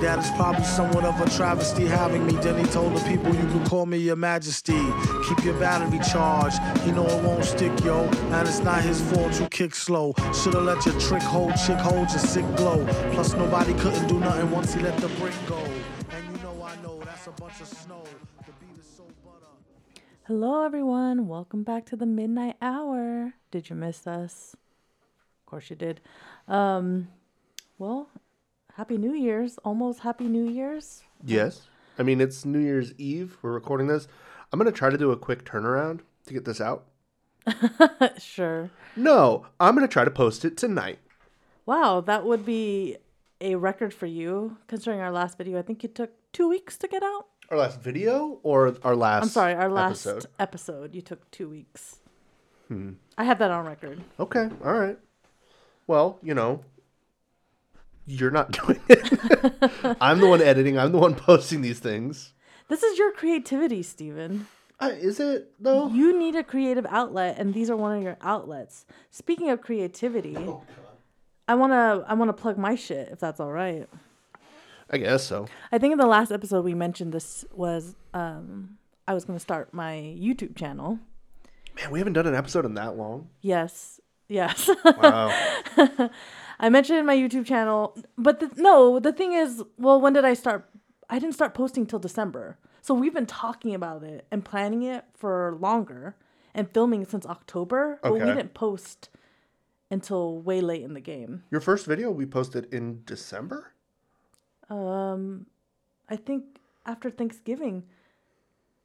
That is probably somewhat of a travesty having me. Then he told the people you can call me your majesty. Keep your battery charged. He know it won't stick, yo. And it's not his fault you kick slow. Should've let your trick hold, chick hold your sick glow. Plus nobody couldn't do nothing once he let the brick go. And you know I know that's a bunch of snow. So. Hello, everyone. Welcome back to the midnight hour. Did you miss us? Of course you did. Um, well, happy New Year's. Almost happy New Year's. Yes. I mean, it's New Year's Eve. We're recording this. I'm going to try to do a quick turnaround to get this out. sure. No, I'm going to try to post it tonight. Wow, that would be a record for you, considering our last video. I think it took two weeks to get out. Our last video or our last I'm sorry, our last episode? episode. You took two weeks. Hmm. I have that on record. Okay. All right. Well, you know, you're not doing it. I'm the one editing. I'm the one posting these things. This is your creativity, Steven. Uh, is it though? You need a creative outlet, and these are one of your outlets. Speaking of creativity, I wanna I wanna plug my shit if that's all right. I guess so. I think in the last episode we mentioned this was um, I was gonna start my YouTube channel. Man, we haven't done an episode in that long. Yes, yes. Wow. I mentioned in my YouTube channel, but the, no, the thing is, well, when did I start? I didn't start posting till December. So we've been talking about it and planning it for longer and filming since October, but we didn't post until way late in the game. Your first video we posted in December? Um, I think after Thanksgiving.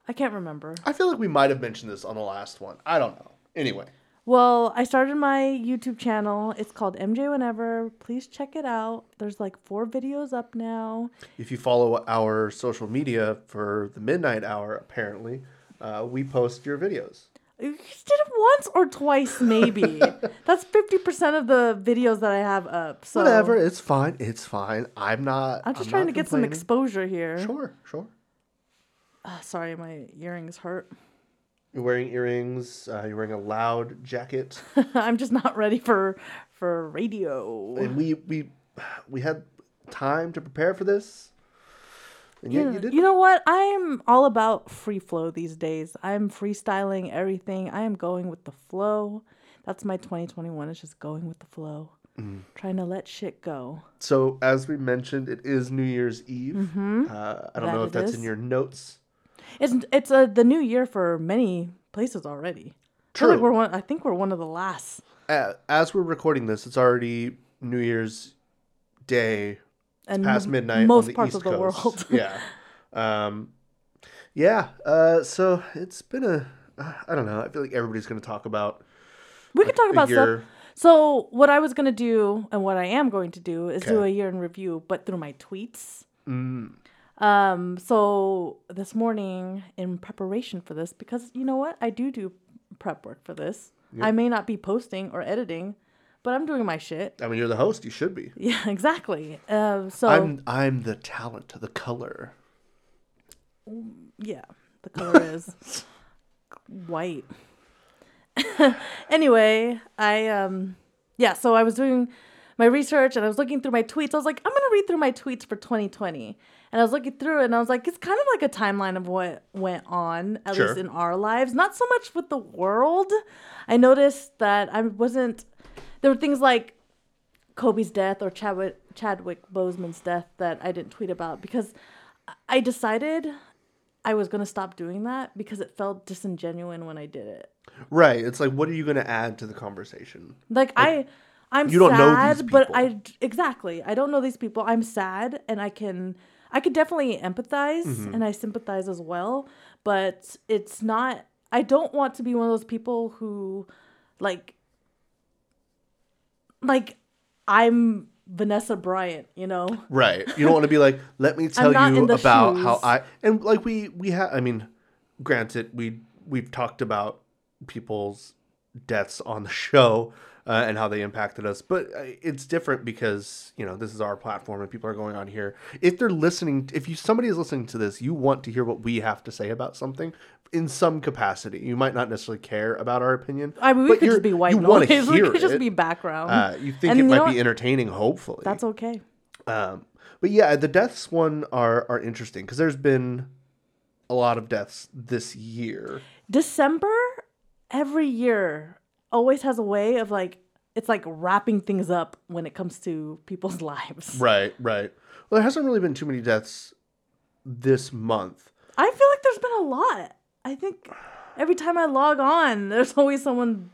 I can't remember. I feel like we might have mentioned this on the last one. I don't know. Anyway, Well, I started my YouTube channel. It's called MJ Whenever. Please check it out. There's like four videos up now. if you follow our social media for the midnight hour, apparently, uh, we post your videos. You did it once or twice, maybe. That's fifty percent of the videos that I have up. So Whatever, it's fine. It's fine. I'm not. I'm just I'm trying to get some exposure here. Sure, sure. Ah, sorry, my earrings hurt. You're wearing earrings. Uh, you're wearing a loud jacket, I'm just not ready for for radio. and we we we had time to prepare for this, and yet Yeah, you did. you know what? I'm all about free flow these days. I'm freestyling everything. I am going with the flow. That's my 2021. It's just going with the flow. Mm. Trying to let shit go. So as we mentioned, it is New Year's Eve. Uh, I don't Mm-hmm. That know if that's is. in your notes. It's it's a the new year for many places already. I like True. we're one. I think we're one of the last. As we're recording this, it's already New Year's Day And past midnight most on the parts East of the Coast. world. yeah, um, yeah. Uh, so it's been a. uh, don't know. I feel like everybody's going to talk about we could talk a about year. stuff. So what I was gonna do and what I am going to do is do a year in review, but through my tweets. Mm, Um, so this morning, in preparation for this, because you know what, I do do prep work for this. I may not be posting or editing, but I'm doing my shit. I mean, you're the host. You should be. Yeah, exactly. Um, so I'm. I'm the talent. The color. yeah, the color is white. anyway, I um, yeah. So I was doing my research and I was looking through my tweets. I was like, I'm gonna read through my tweets for 2020. And I was looking through it and I was like, it's kind of like a timeline of what went on, at Sure. least in our lives. Not so much with the world. I noticed that I wasn't, there were things like Kobe's death or Chadwick, Chadwick Boseman's death that I didn't tweet about because I decided I was going to stop doing that because it felt disingenuous when I did it. Right. It's like, what are you going to add to the conversation? Like, I I'm you don't sad, know these but. I exactly. I don't know these people. I'm sad and I can I could definitely empathize Mm-hmm. and I sympathize as well, but it's not I don't want to be one of those people who like like I'm Vanessa Bryant, you know? Right. You don't want to be like, let me tell you about how. I and like we we have. I mean, granted, we we've talked about people's deaths on the show uh, and how they impacted us, but uh, it's different because you know this is our platform and people are going on here. If they're listening, if you somebody is listening to this, you want to hear what we have to say about something in some capacity. You might not necessarily care about our opinion. I mean, we but could just be white noise. We hear could just it. be background. Uh, you think And it you might be entertaining, hopefully. That's okay. Um, but yeah, the deaths one are are interesting because there's been a lot of deaths this year. December every year always has a way of like it's like wrapping things up when it comes to people's lives. Right, right. Well, there hasn't really been too many deaths this month. I feel like there's been a lot. I think every time I log on, there's always someone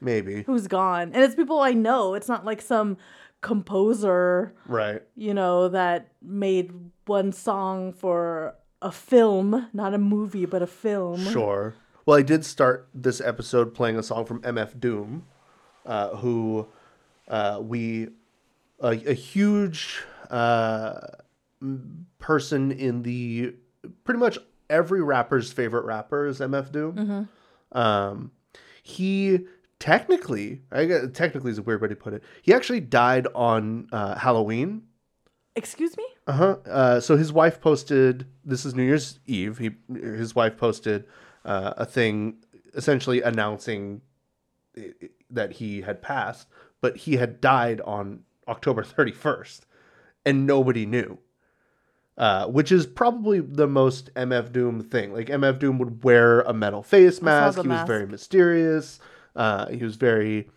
Maybe. who's gone. And it's people I know. It's not like some composer, Right. you know, that made one song for a film, not a movie, but a film. Sure. Well, I did start this episode playing a song from MF Doom, uh, who uh, we a, a huge uh, person in the pretty much every rapper's favorite rapper is MF Doom. Um, he technically, I guess, technically is a weird way to put it. He actually died on uh, Halloween. Excuse me? Uh-huh. Uh So his wife posted. This is New Year's Eve. He his wife posted uh, a thing essentially announcing that he had passed, but he had died on October thirty first, and nobody knew. Uh, which is probably the most MF Doom thing. Like MF Doom would wear a metal face mask. He was mask. very mysterious. Uh, he was very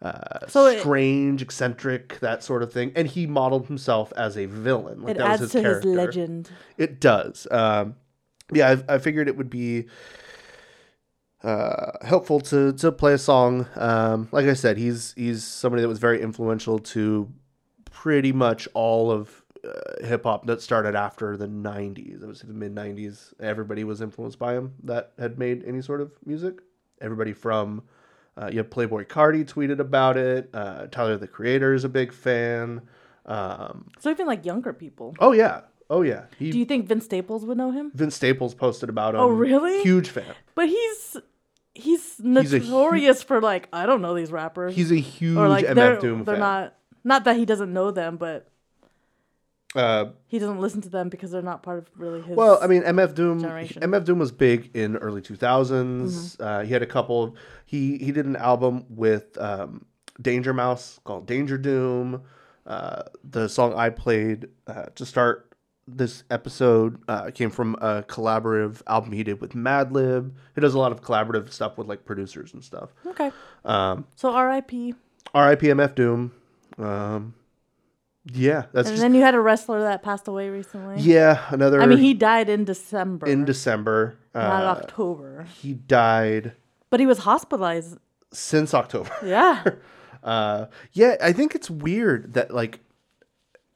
uh, So it- strange, eccentric, that sort of thing. And he modeled himself as a villain. Like It that was adds his to character. his legend. It does. Um, yeah, I, I figured it would be uh, helpful to to play a song. Um, like I said, he's he's somebody that was very influential to pretty much all of uh, hip hop that started after the '90s. It was the mid '90s. Everybody was influenced by him that had made any sort of music. Everybody from uh, you have Playboi Carti tweeted about it. Uh, Tyler the Creator is a big fan. Um, So even like younger people. oh yeah, oh yeah. He Do you think Vince Staples would know him? Vince Staples posted about him. Oh, really? Huge fan. But he's he's a hu- notorious for like I don't know these rappers. He's a huge or like MF they're Doom they're fan. not not that he doesn't know them, but Uh, he doesn't listen to them because they're not part of really his. well, I mean, MF Doom. generation. MF Doom was big in early 2000s. Mm-hmm. Uh, he had a couple. He he did an album with um, Danger Mouse called Danger Doom. Uh, the song I played uh, to start this episode uh, came from a collaborative album he did with Madlib. He does a lot of collaborative stuff with like producers and stuff. okay. Um, So R.I.P. R.I.P. MF Doom. Um, yeah, that's And just then you had a wrestler that passed away recently. yeah another. I mean, he died in December, in December. not Uh, October. he died But he was hospitalized. since October. Yeah. Uh, yeah, I think it's weird that like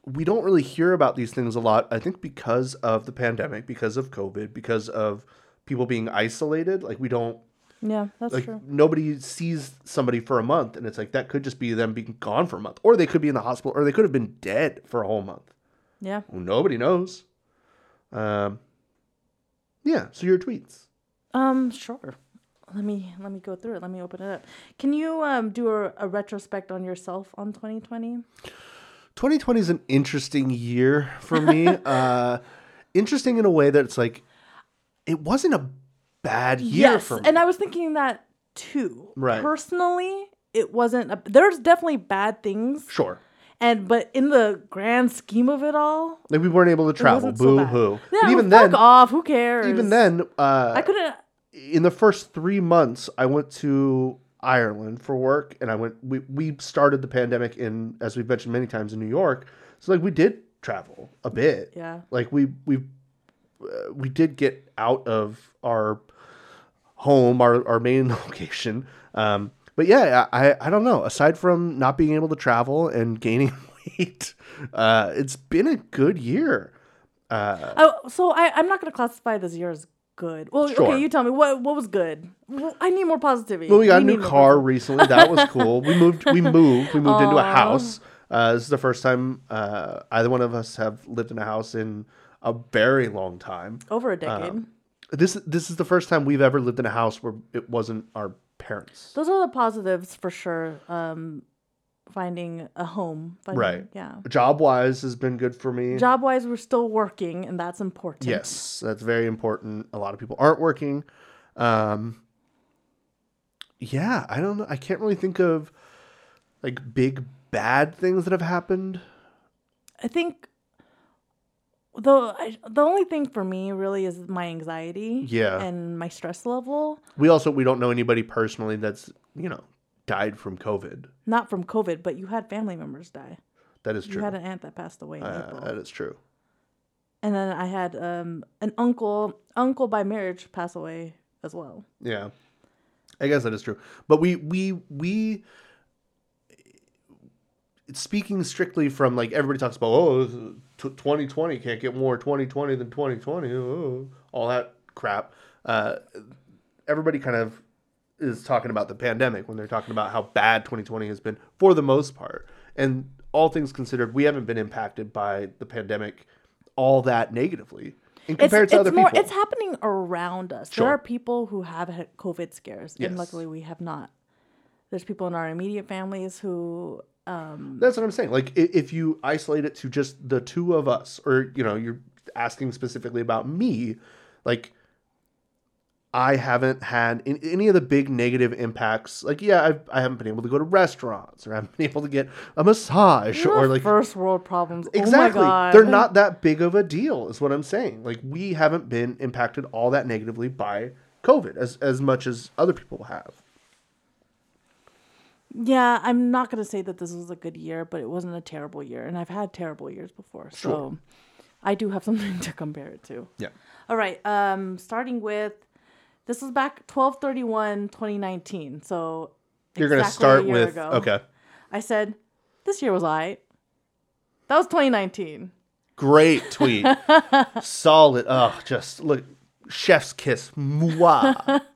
we don't really hear about these things a lot. I think because of the pandemic, because of COVID, because of people being isolated. Like we don't yeah, that's like true. nobody sees somebody for a month, and it's like that could just be them being gone for a month, or they could be in the hospital, or they could have been dead for a whole month. Yeah. Nobody knows. Um, yeah. So your tweets. Um, sure. Let me let me go through it. Let me open it up. Can you um do a, a retrospect on yourself on 2020? 2020 is an interesting year for me. uh, interesting in a way that it's like it wasn't a bad year yes, for me. and I was thinking that too. Right. Personally, it wasn't. A, there's definitely bad things, sure. and but in the grand scheme of it all, Like we weren't able to travel. wasn't so Boo hoo. Yeah, but even fuck then, off. Who cares? even then, uh, I couldn't. in the first three months, I went to Ireland for work, and I went. We we started the pandemic in, as we've mentioned many times, in New York. So like we did travel a bit. Yeah. Like we we uh, we did get out of our home, our our main location. Um, but yeah, I I don't know. Aside from not being able to travel and gaining weight, uh, it's been a good year. Uh, Oh, so I I'm not gonna classify this year as good. Well, Sure. okay, you tell me what what was good. Well, I need more positivity. Well, we got a new car recently. That was cool. We moved. We moved. We moved into a house. Uh, this is the first time uh, either one of us have lived in a house in a very long time. over a decade. Um, This this is the first time we've ever lived in a house where it wasn't our parents. Those are the positives for sure. Um, finding a home, finding, Right. Yeah. Job wise has been good for me. Job wise, we're still working, and that's important. Yes, that's very important. A lot of people aren't working. Um, yeah, I don't know. I can't really think of like big bad things that have happened. I think the I, the only thing for me really is my anxiety. Yeah. And my stress level, We also we don't know anybody personally that's you know died from COVID. not from COVID, but you had family members die. That is true. You had an aunt that passed away in Uh, April. that is true. and then I had um an uncle uncle by marriage pass away as well. Yeah, I guess that is true. But we we we speaking strictly from like everybody talks about oh 2020 can't get more 2020 than 2020 oh, all that crap. Uh, everybody kind of is talking about the pandemic when they're talking about how bad 2020 has been for the most part. And all things considered, we haven't been impacted by the pandemic all that negatively in compared it's to other more people. it's happening around us. Sure. There are people who have had COVID scares, Yes. and luckily we have not. There's people in our immediate families who um, That's what I'm saying. Like, if you isolate it to just the two of us, or you know, you're asking specifically about me, like, I haven't had in, any of the big negative impacts. Like, yeah, I've, I haven't been able to go to restaurants, or I haven't been able to get a massage, or like first world problems. exactly. Oh my god. They're not that big of a deal, is what I'm saying. Like, we haven't been impacted all that negatively by COVID as as much as other people have. Yeah, I'm not gonna say that this was a good year, but it wasn't a terrible year, and I've had terrible years before, so I do have something to compare it to. Yeah. All right. Um, starting with this was back 1231 2019. So You're gonna exactly a start year with ago. okay. I said this year was alright. That was 2019. Great tweet. Solid. Oh, just look. Chef's kiss. Mwah.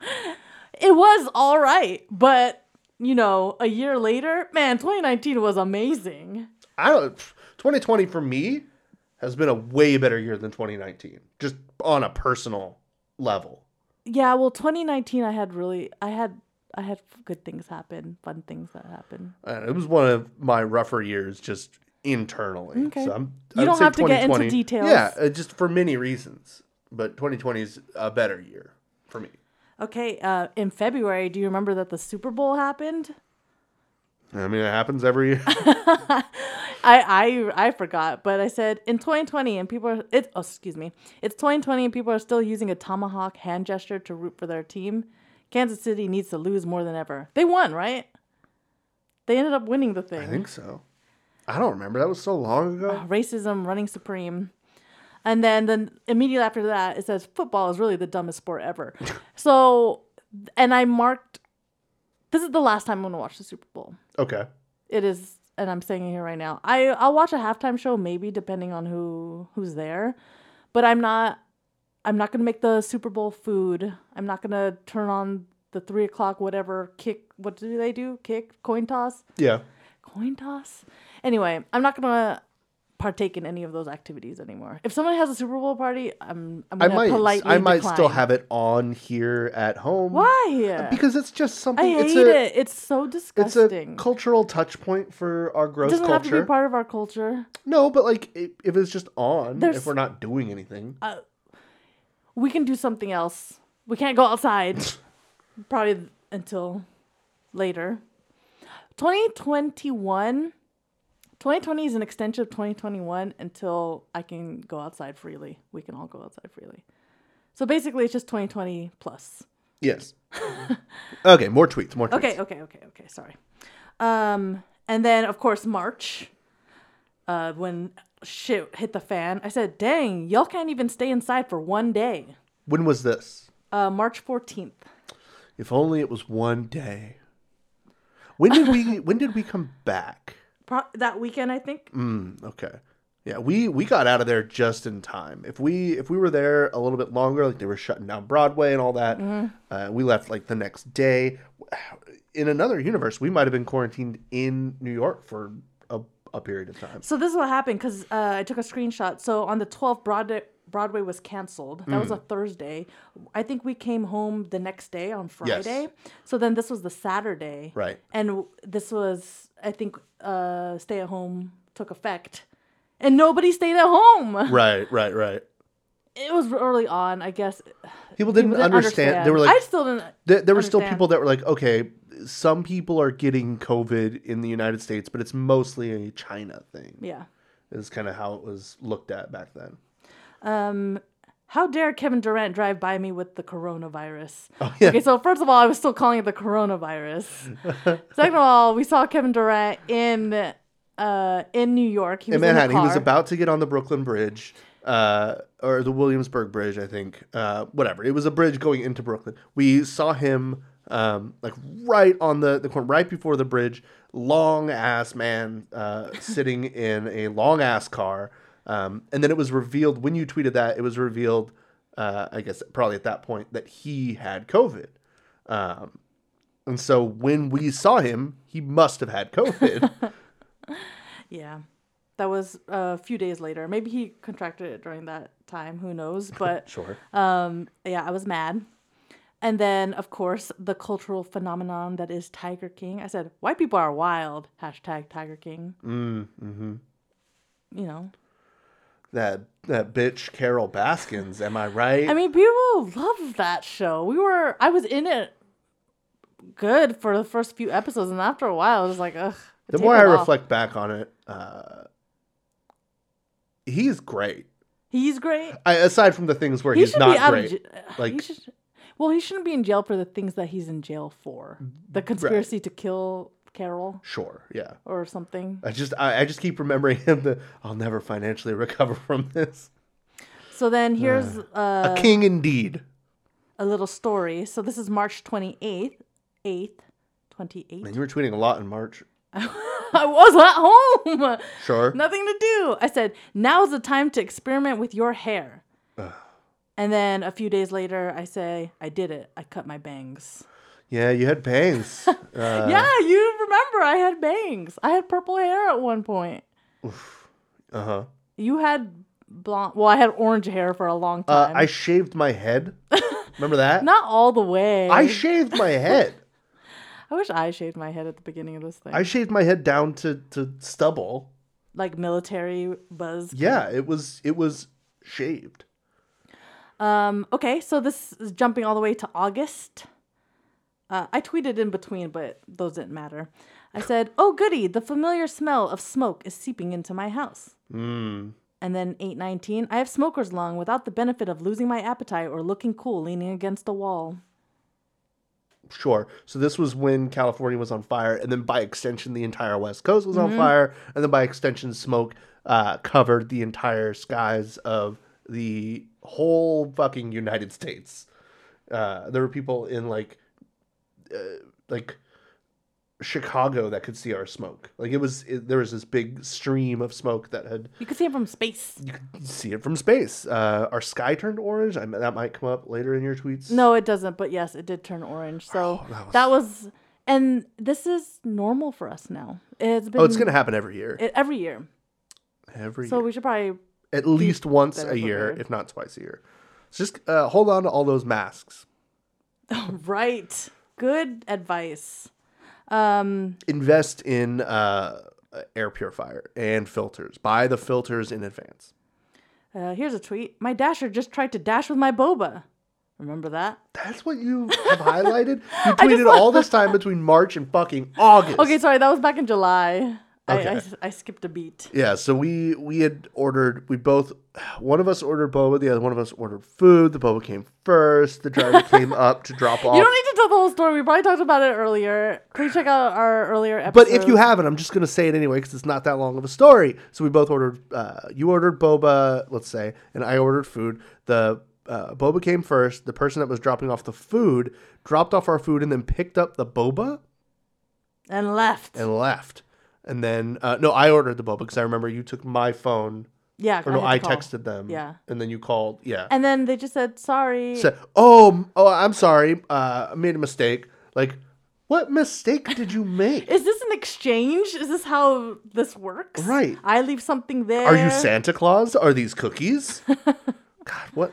It was all right, but you know, a year later, man, 2019 was amazing. I don't. 2020 for me has been a way better year than 2019, just on a personal level. Yeah, well, 2019, I had really, I had, I had good things happen, fun things that happened. And it was one of my rougher years, just internally. Okay. So I'm, You I don't have to get into 2020 details. Yeah, uh, just for many reasons. But 2020 is a better year for me. Okay, uh, in February, do you remember that the Super Bowl happened? I mean, it happens every year. I I I forgot, but I said in 2020 and people are it's oh, excuse me. It's 2020 and people are still using a tomahawk hand gesture to root for their team. Kansas City needs to lose more than ever. They won, right? They ended up winning the thing. I think so. I don't remember. That was so long ago. Racism running supreme. And then then immediately after that it says football is really the dumbest sport ever. so and I marked this is the last time I'm going to watch the Super Bowl. Okay. it is and i'm saying it here right now. I i'll watch a halftime show maybe depending on who who's there but i'm not i'm not gonna make the super bowl food. I'm not gonna turn on the three o'clock whatever kick what do they do? Kick? Coin toss? Yeah. coin toss? Anyway i'm not gonna partake in any of those activities anymore if someone has a super bowl party i'm i'm I gonna might. politely I might still have it on here at home. why Because it's just something. i hate it's a, it it's so disgusting. It's a cultural touch point for our it gross doesn't have to be part of our culture no, but like i- if it's just on, There's- if we're not doing anything, uh, we can do something else. We can't go outside probably until later. 2021 2020 is an extension of 2021 until I can go outside freely. We can all go outside freely. So basically it's just 2020 plus. yes. okay, more tweets. More tweets. Okay, okay, okay, okay, sorry. Um and then of course March uh when shit hit the fan, I said, "Dang, y'all can't even stay inside for one day." When was this? Uh March 14th. If only it was one day. When did we? when did we come back? Pro- that weekend, I think. Mm, okay. Yeah, we we got out of there just in time. If we if we were there a little bit longer, like they were shutting down Broadway and all that, Mm-hmm. uh, we left like the next day. In another universe, we might have been quarantined in New York for a, a period of time. So this is what happened because uh, I took a screenshot. So on the 12th, Broadway Broadway was canceled. That was a Thursday. I think we came home the next day on Friday. Yes. So then this was the Saturday. Right. And this was I think uh, stay at home took effect, and nobody stayed at home. Right, right, right. It was early on, I guess. People didn't, People didn't understand. They were like, I still didn't. there, there were still people that were like, okay, some people are getting COVID in the United States, but it's mostly a China thing. Yeah. Is kind of how it was looked at back then. Um, how dare Kevin Durant drive by me with the coronavirus? Oh yeah. Okay, so first of all, I was still calling it the coronavirus. Second of all, we saw Kevin Durant in uh in New York. He was in Manhattan. In He was about to get on the Brooklyn Bridge, uh, or the Williamsburg Bridge, I think. Uh, whatever. It was a bridge going into Brooklyn. We saw him um, like right on the the corner, right before the bridge. Long ass man uh, sitting in a long ass car, um, and then it was revealed when you tweeted that it was revealed. Uh, I guess probably at that point that he had COVID. Um, and so when we saw him, he must have had COVID. Yeah. That was a few days later. Maybe he contracted it during that time. Who knows? But sure. um, yeah, I was mad. And then, of course, the cultural phenomenon that is Tiger King. I said, white people are wild. Hashtag Tiger King. Mm, hmm You know. That that bitch Carol Baskins. Am I right? I mean, people love that show. We were, I was in it good for the first few episodes. And after a while, I was like, ugh. the more I reflect back on it, uh, he's great. He's great. I, aside from the things where He he's not great. jail. Like- he should, well, he shouldn't be in jail for the things that he's in jail for. The conspiracy to kill Carol Sure, yeah. or something. I just I, I just keep remembering him that I'll never financially recover from this. So then here's A uh, king indeed. a little story. So this is March 28th. 8th. 28th. Man, you were tweeting a lot in March. I was at home. Sure. Nothing to do. I said, now's the time to experiment with your hair. And then a few days later, I say, I did it. I cut my bangs. Yeah, you had bangs. Uh, yeah, you remember I had bangs. I had purple hair at one point. Uh huh. You had blonde. Well, I had orange hair for a long Uh, time. I shaved my head. Remember that? Not all the way. I shaved my head. I wish I shaved my head at the beginning of this thing. I shaved my head down to, to stubble. like military buzz. Yeah, it was it was shaved. Um. Okay, so this is jumping all the way to August. Uh, I tweeted in between, but those didn't matter. I said, "Oh goody, the familiar smell of smoke is seeping into my house." Mm. And then 819, I have smoker's lung without the benefit of losing my appetite or looking cool leaning against a wall. Sure. So this was when California was on fire, and then by extension, the entire West Coast was Mm-hmm. on fire, and then by extension, smoke uh, covered the entire skies of the whole fucking United States. Uh, there were people in like, uh, like Chicago that could see our smoke. Like it was, it, there was this big stream of smoke that had You could see it from space. you could see it from space. Uh, our sky turned orange. I, that might come up later in your tweets. No, it doesn't, but yes, it did turn orange. So Oh, that that, was... and this is normal for us now. It's been Oh, it's gonna happen every year. it, every year. Every So year. we should probably at least once a year, prepared. if not twice a year. So just uh, hold on to all those masks. right. Good advice. Um, Invest in uh, air purifier and filters. Buy the filters in advance. uh, here's a tweet. My dasher just tried to dash with my boba. Remember that? That's what you have highlighted. You tweeted all this time between March and fucking August. Okay, sorry, that was back in July. I, I, Okay. I skipped a beat. Yeah, so we we had ordered. We both one of us ordered boba, the other one of us ordered food. The boba came first. The driver came up to drop off. You don't need to tell the whole story. We probably talked about it earlier. Please check out our earlier episode. But if you haven't, I'm just gonna say it anyway because it's not that long of a story. So we both ordered. Uh, you ordered boba, let's say, and I ordered food. The uh, boba came first. The person that was dropping off the food dropped off our food and then picked up the boba and left. and left. And then uh, no, I ordered the boba because I remember you took my phone. yeah, Or no, I texted them. Yeah. and then you called. Yeah. And then they just said sorry. Said, oh, oh, I'm sorry. Uh, I made a mistake. Like, what mistake did you make? Is this an exchange? Is this how this works? Right. I leave something there. Are you Santa Claus? Are these cookies? God, what?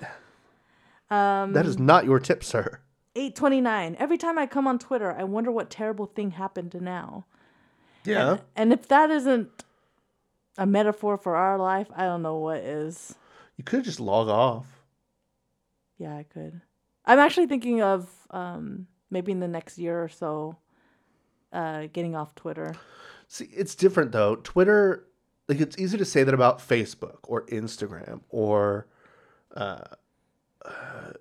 Um, That is not your tip, sir. 829. Every time I come on Twitter, I wonder what terrible thing happened to now. Yeah. And if that isn't a metaphor for our life, I don't know what is. You could just log off. Yeah, I could. I'm actually thinking of um, maybe in the next year or so uh, getting off Twitter. See, it's different though. Twitter, like it's easy to say that about Facebook or Instagram or uh, uh,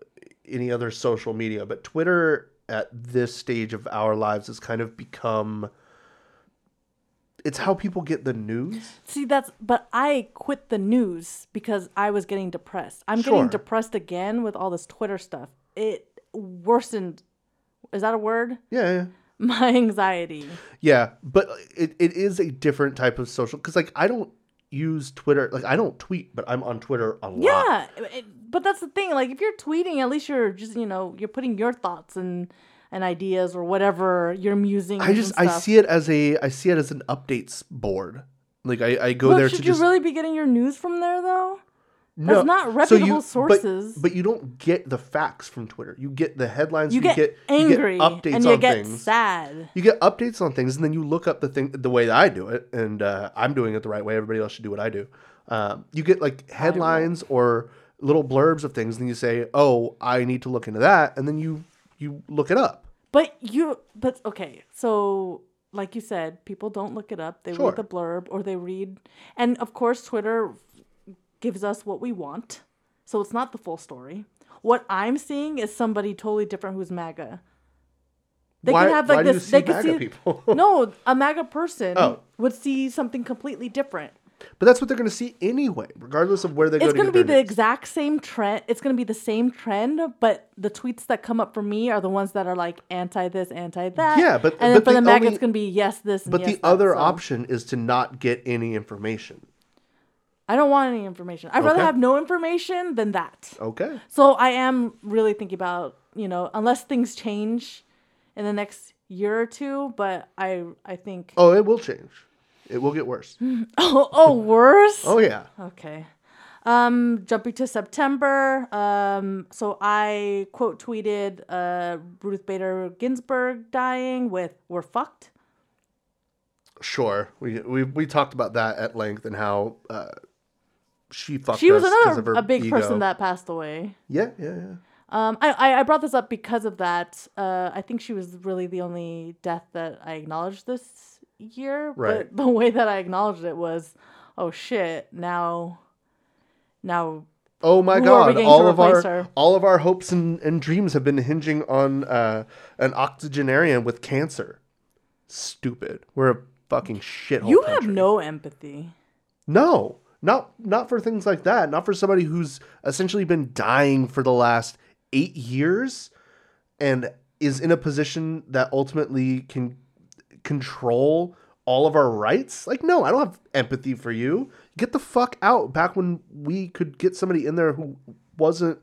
any other social media, but Twitter at this stage of our lives has kind of become it's how people get the news. See, that's but I quit the news because I was getting depressed. I'm Sure. getting depressed again with all this Twitter stuff. It worsened. Is that a word? Yeah, yeah. My anxiety. Yeah, but it, it is a different type of social because like I don't use Twitter like I don't tweet, but I'm on Twitter a lot. Yeah, it- but that's the thing. Like, if you're tweeting, at least you're just you know you're putting your thoughts and and ideas or whatever you're musing. I just I see it as a I see it as an updates board. Like I, I go But there should to you just really be getting your news from there though? no. That's not So you- reputable but- sources. But, you don't get the facts from Twitter. You get the headlines. You get, angry you get updates and you on get things. sad. You get updates on things, and then you look up the thing the way that I do it, and uh, I'm doing it the right way. Everybody else should do what I do. Um, you get like headlines or little blurbs of things, and you say, "Oh, I need to look into that," and then you you look it up. But you, but okay. So, like you said, people don't look it up. They Sure. read the blurb or they read, and of course, Twitter gives us what we want. So it's not the full story. What I'm seeing is somebody totally different who's MAGA. They why, can have like why do you this. they MAGA see people? no, a MAGA person Oh. would see something completely different. But that's what they're going to see anyway, regardless of where they go. It's to be. It's going to be the exact same trend. It's going to be the same trend, but the tweets that come up for me are the ones that are like anti this, anti that. Yeah, but- and but for the, the MAGA, only- it's going to be yes this. But yes the that, other so. option is to not get any information. I don't want any information. I'd rather have no information than that. Okay. So I am really thinking about you know unless things change in the next year or two, but I I think Oh, it will change. It will get worse. oh oh worse. Oh yeah. Okay. Um, jumping to September. Um, so I quote tweeted uh, Ruth Bader Ginsburg dying with "We're fucked." Sure. We we we talked about that at length and how uh, she fucked She was another of her a big ego. person that passed away. Yeah, yeah, yeah. Um, I, I I brought this up because of that. Uh, I think she was really the only death that I acknowledged this year. Right. But the way that I acknowledged it was, oh shit! Now, now Oh my Who are we god! All of our her? all of our hopes and, and dreams have been hinging on uh, an octogenarian with cancer. Stupid. We're a fucking shithole. you have no empathy. No, not not for things like that. Not for somebody who's essentially been dying for the last eight years and is in a position that ultimately can control all of our rights. Like, no, I don't have empathy for you. Get the fuck out. Back when we could get somebody in there who wasn't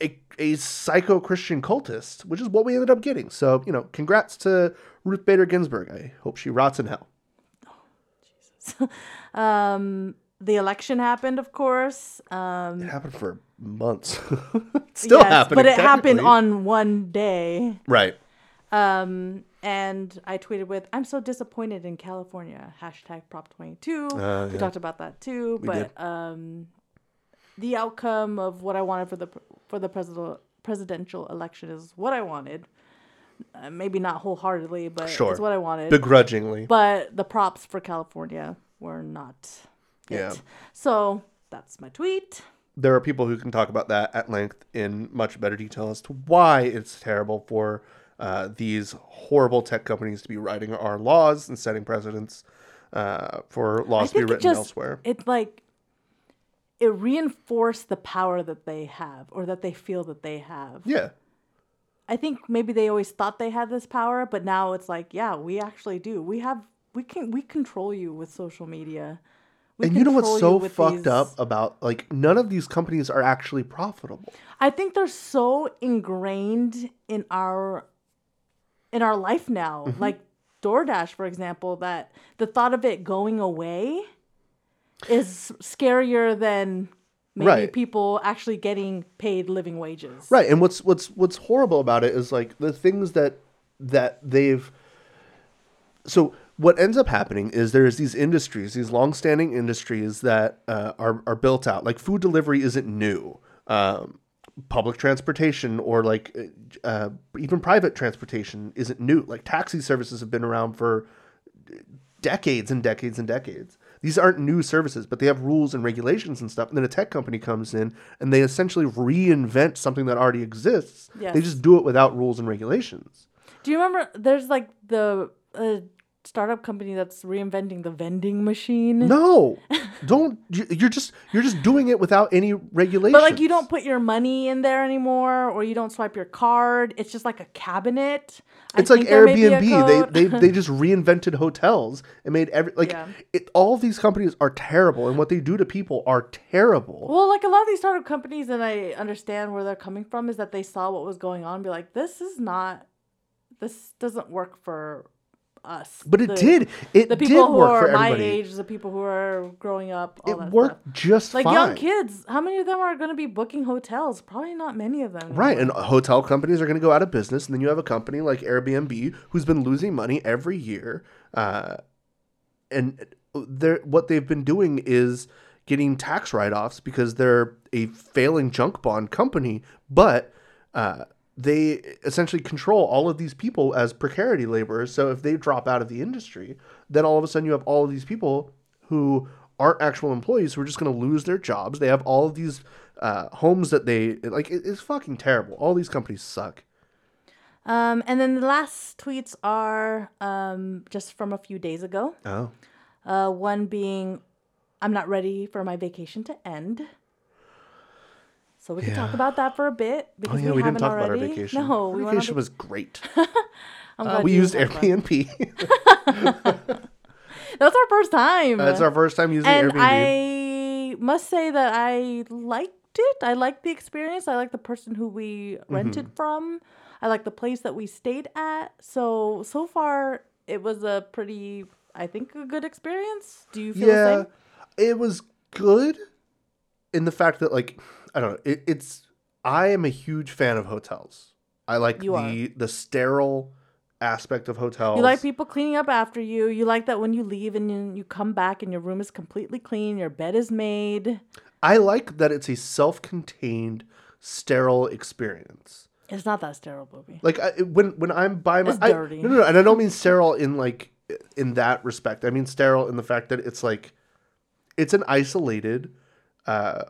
a, a psycho Christian cultist, which is what we ended up getting. So, you know, congrats to Ruth Bader Ginsburg. I hope she rots in hell. Um, the election happened, of course. Um, It happened for months. Still yes, happening. but it happened on one day. right. Um, and I tweeted with, "I'm so disappointed in California." Hashtag Prop 22. Uh, We yeah. talked about that too. but um, the outcome of what I wanted for the for the president presidential election is what I wanted. Uh, maybe not wholeheartedly, but Sure. it's what I wanted. Begrudgingly. but the props for California were not. It. Yeah. So that's my tweet. There are people who can talk about that at length in much better detail as to why it's terrible for uh, these horrible tech companies to be writing our laws and setting precedents uh, for laws to be it written just elsewhere. it like it reinforced the power that they have or that they feel that they have. Yeah. I think maybe they always thought they had this power, but now it's like, yeah, we actually do. We have we can we control you with social media. We And you know what's so fucked these- up about like none of these companies are actually profitable. I think they're so ingrained in our in our life now. Mm-hmm. Like DoorDash, for example, that the thought of it going away is scarier than maybe Right. people actually getting paid living wages. Right, and what's what's what's horrible about it is like the things that that they've. So what ends up happening is there's these industries, these long-standing industries that uh, are are built out. Like food delivery isn't new. Um, public transportation or like uh, even private transportation isn't new. Like taxi services have been around for decades and decades and decades. these aren't new services, but they have rules and regulations and stuff. And then a tech company comes in and they essentially reinvent something that already exists. They just do it without rules and regulations. Do you remember? There's like the uh, startup company that's reinventing the vending machine. No, don't. you- You're just you're just doing it without any regulation. But like you don't put your money in there anymore, or you don't swipe your card. It's just like a cabinet. I It's like think there may be a Airbnb. They they they just reinvented hotels and made every like Yeah. it. All of these companies are terrible, and what they do to people are terrible. Well, like a lot of these startup companies, and I understand where they're coming from, is that they saw what was going on, and be like, "This is not, this doesn't work for us." But it The- did. It The did who work are for my everybody. age, the people who are growing up, it worked stuff. just Like fine. young kids, how many of them are going to be booking hotels? Probably not many of them. Right, anymore. and hotel companies are going to go out of business, and then you have a company like Airbnb who's been losing money every year, uh, and they're what they've been doing is getting tax write-offs because they're a failing junk bond company, but uh, they essentially control all of these people as precarity laborers. So if they drop out of the industry, then all of a sudden you have all of these people who aren't actual employees who are just going to lose their jobs. They have all of these uh, homes that they like. It, it's fucking terrible. All these companies suck. Um, and then the last tweets are um, just from a few days ago. Oh, Uh, one being, I'm not ready for my vacation to end. So we can talk about that for a bit oh because yeah, we, we, didn't haven't talk already. about our vacation. No, our we vacation vac- was great. I'm Uh, we used didn't talk about it. Airbnb. That's our first time. That's our first time using and Airbnb. I must say that I liked it. I liked the experience. I liked the person who we Mm-hmm. rented from. I liked the place that we stayed at. So so far, it was a pretty, I think, a good experience. Do you feel yeah, it was good in the fact that like I don't know. It, it's I am a huge fan of hotels. I like You the the sterile aspect of hotels. You like people cleaning up after you. You like that when you leave and you, you come back and your room is completely clean, your bed is made. I like that it's a self-contained, sterile experience. It's not that sterile, Bobby. Like I, when when I'm by my It's I- dirty. no, no, no, and I don't mean sterile in like in that respect. I mean sterile in the fact that it's like it's an isolated uh,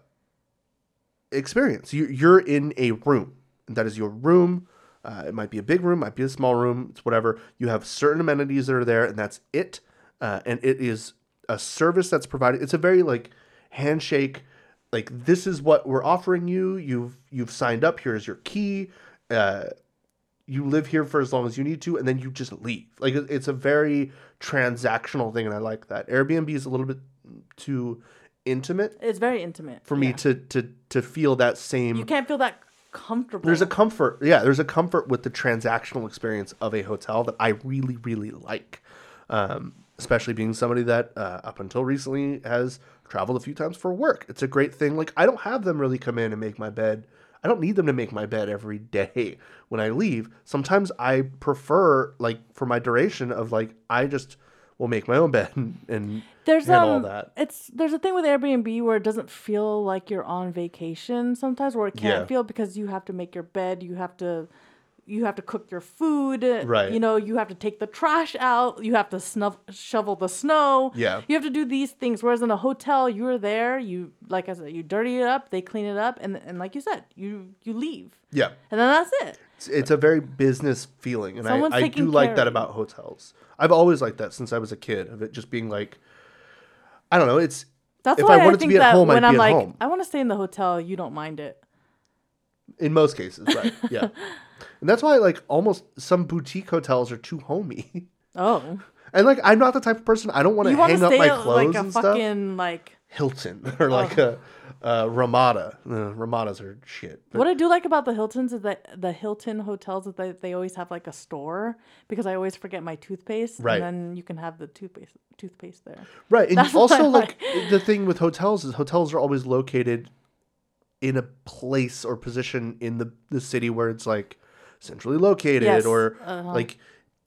experience. You you're in a room. That is your room. Uh, it might be a big room, might be a small room. It's whatever. You have certain amenities that are there, and that's it. Uh, and it is a service that's provided. It's a very like handshake. Like this is what we're offering you. You've you've signed up. Here's your key. Uh, you live here for as long as you need to, and then you just leave. Like it's a very transactional thing, and I like that. Airbnb is a little bit too intimate It's very intimate for me yeah. to to to feel that same. You can't feel that comfortable. There's a comfort, yeah. There's a comfort with the transactional experience of a hotel that I really, really like. Um, especially being somebody that uh, up until recently has traveled a few times for work. It's a great thing. Like I don't have them really come in and make my bed. I don't need them to make my bed every day when I leave. Sometimes I prefer like for my duration of like I just will make my own bed and, and There's handle all um, that. it's there's a thing with Airbnb where it doesn't feel like you're on vacation sometimes, where it can't Yeah. feel because you have to make your bed, you have to, you have to cook your food, Right. You know, you have to take the trash out, you have to snuff, shovel the snow, Yeah. You have to do these things. Whereas in a hotel, you're there, you like I said, you dirty it up, they clean it up, and and like you said, you you leave, Yeah. and then that's it. It's, it's a very business feeling, and Someone's I, I do like that about hotels. I've always liked that since I was a kid, of it just being like, I don't know. It's That's If why I I, wanted to be at that home, I'd when be I'm at like, home. I want to stay in the hotel, you don't mind it. in most cases, right? Yeah, and that's why like almost some boutique hotels are too homey. Oh, And like I'm not the type of person I don't want to you want to hang up my clothes like a and stuff. fucking like. Hilton or like a, a Ramada. Uh, Ramadas are shit. But What I do like about the Hiltons is that the Hilton hotels that they always have like a store because I always forget my toothpaste. Right. And then you can have the toothpaste toothpaste there. Right, and That's also I like the thing with hotels is hotels are always located in a place or position in the the city where it's like centrally located Yes, or uh-huh. like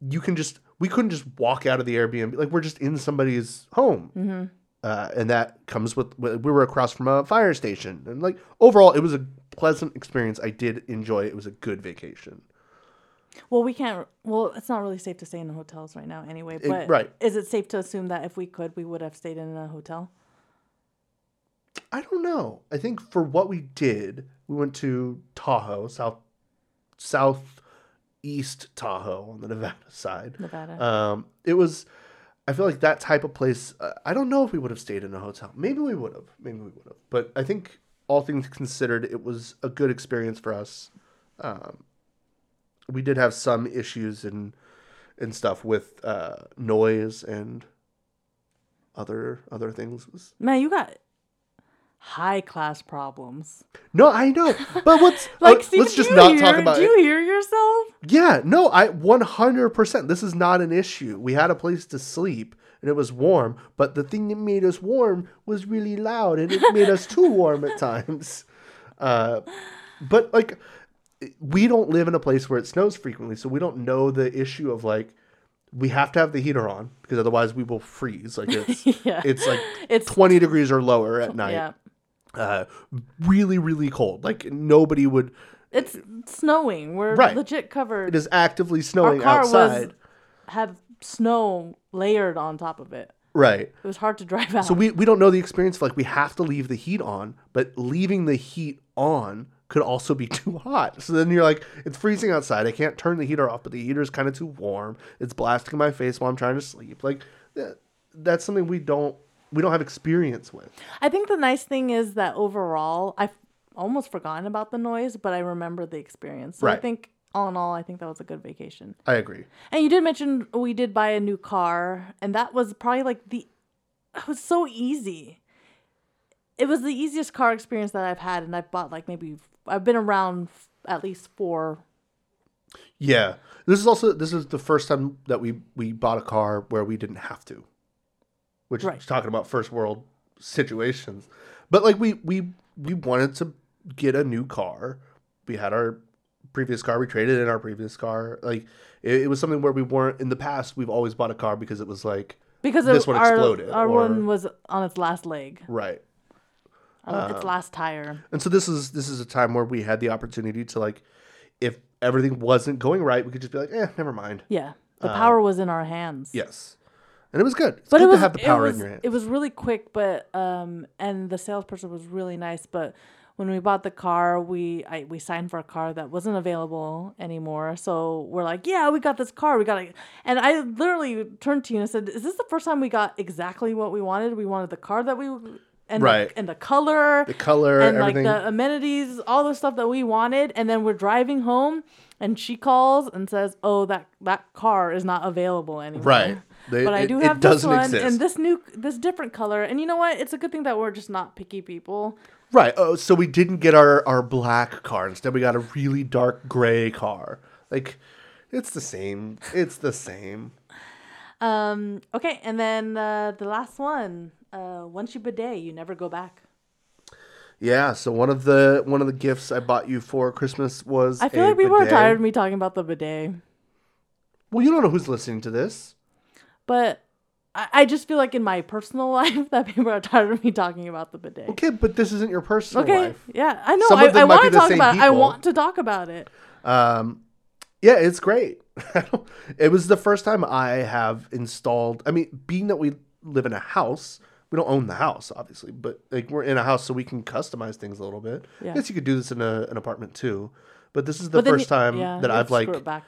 you can just we couldn't just walk out of the Airbnb like we're just in somebody's home. Mm-hmm. Uh, and that comes with we were across from a fire station and like overall it was a pleasant experience. I did enjoy it. It was a good vacation. Well, we can't. Well, it's not really safe to stay in the hotels right now, anyway. It- But right. is it safe to assume that if we could, we would have stayed in a hotel? I don't know. I think for what we did, we went to Tahoe, south southeast Tahoe on the Nevada side. Nevada. Um, it was. I feel like that type of place. Uh, I don't know if we would have stayed in a hotel. Maybe we would have. Maybe we would have. But I think all things considered, it was a good experience for us. Um, we did have some issues and and stuff with uh, noise and other other things. Was- Man, you got high class problems. No, I know, but what's Like, uh, let's just not hear, talk about Do you hear yourself? Yeah, no, I 100%. This is not an issue. We had a place to sleep and it was warm, but the thing that made us warm was really loud and it made us too warm at times. Uh, but like, we don't live in a place where it snows frequently, so we don't know the issue of like, we have to have the heater on because otherwise we will freeze. Like it's Yeah. it's like It's 20 degrees or lower at night. yeah. Uh, really, really cold. Like nobody would. It's snowing. We're Right. legit covered. It is actively Our snowing car outside. was had snow layered on top of it. Right. It was hard to drive out. So we, we don't know the experience of like we have to leave the heat on, but leaving the heat on could also be too hot. So then you're like, it's freezing outside. I can't turn the heater off, but the heater is kind of too warm. It's blasting my face while I'm trying to sleep. Like that, that's something we don't we don't have experience with. I think the nice thing is that overall, I've almost forgotten about the noise, but I remember the experience. So I think all in all, I think that was a good vacation. I agree. And you did mention we did buy a new car, and that was probably like the it was so easy. It was the easiest car experience that I've had, and I've bought like maybe I've been around f- at least four. Yeah. This is also this is the first time that we we bought a car where we didn't have to. Which Right. is talking about first world situations. But like we we we wanted to get a new car. We had our previous car, we traded in our previous car. Like it, it was something where we weren't in the past, we've always bought a car because it was like Because This one our, exploded, our or- one was on its last leg, right. its last tire. And so this is this is a time where we had the opportunity to like if everything wasn't going right, we could just be like, eh, never mind. Yeah, the power was in our hands. Yes. And it was good. It's but good it was to have the power was, in your hands. It was really quick, but um, and the salesperson was really nice. But when we bought the car, we I, we signed for a car that wasn't available anymore. So we're like, yeah, we got this car. We got it. And I literally turned to you and said, "Is this the first time we got exactly what we wanted? We wanted the car that we and Right. the, and the color, the color, and everything. like the amenities, all the stuff that we wanted. And then we're driving home, and she calls and says, "Oh, that that car is not available anymore." Right. They- but I do have this one exist. and this new, this different color. And you know what? It's a good thing that we're just not picky people. Right. Oh, so we didn't get our, our black car. Instead, we got a really dark gray car. Like, it's the same. It's the same. Um. Okay, and then uh, the last one. Uh, once you bidet, you never go back. Yeah. So one of the one of the gifts I bought you for Christmas was. I feel like people are tired of me talking about the bidet, Well, you don't know who's listening to this. But I, I just feel like in my personal life that people are tired of me talking about the bidet. Okay, but this isn't your personal Okay, life. yeah, I know. Some I, I want to talk about. it. I want to talk about it. Um, yeah, it's great. it was the first time I have installed. I mean, being that we live in a house, we don't own the house, obviously, but like we're in a house, so we can customize things a little bit. Yeah. I guess you could do this in a, an apartment too, but this is the But first you- time yeah, that I've like, screw it back.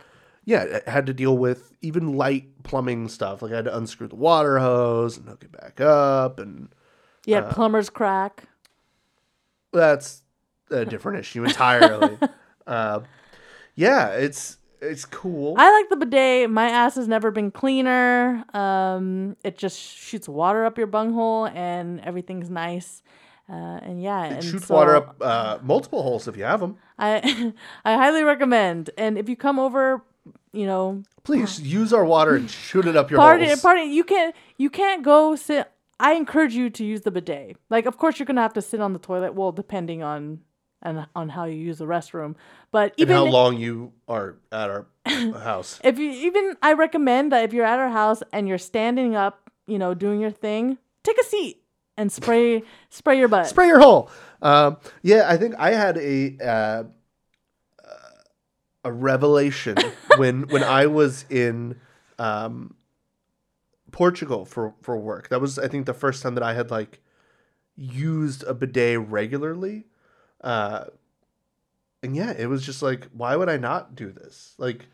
Yeah, I had to deal with even light plumbing stuff. Like I had to unscrew the water hose and hook it back up, and Yeah, uh, plumber's crack. that's a different issue entirely. uh, yeah, it's it's cool. I like the bidet. My ass has never been cleaner. Um, it just shoots water up your bunghole, and everything's nice. Uh, and yeah, and Shoot so water up uh, multiple holes if you have them. I I highly recommend. And if you come over, you know, Please use our water and shoot it up your party holes. party. You can't you can't go sit. I encourage you to use the bidet. Like, of course, you're gonna have to sit on the toilet. Well, depending on and on how you use the restroom. But and even how long you are at our house. if you even I recommend that if you're at our house and you're standing up, you know, doing your thing, take a seat and spray spray your butt. Spray your hole. Um, yeah, I think I had a uh, a revelation when when I was in um, Portugal for for work. That was I think the first time that I had like used a bidet regularly. Uh, and yeah, it was just like, why would I not do this? Like,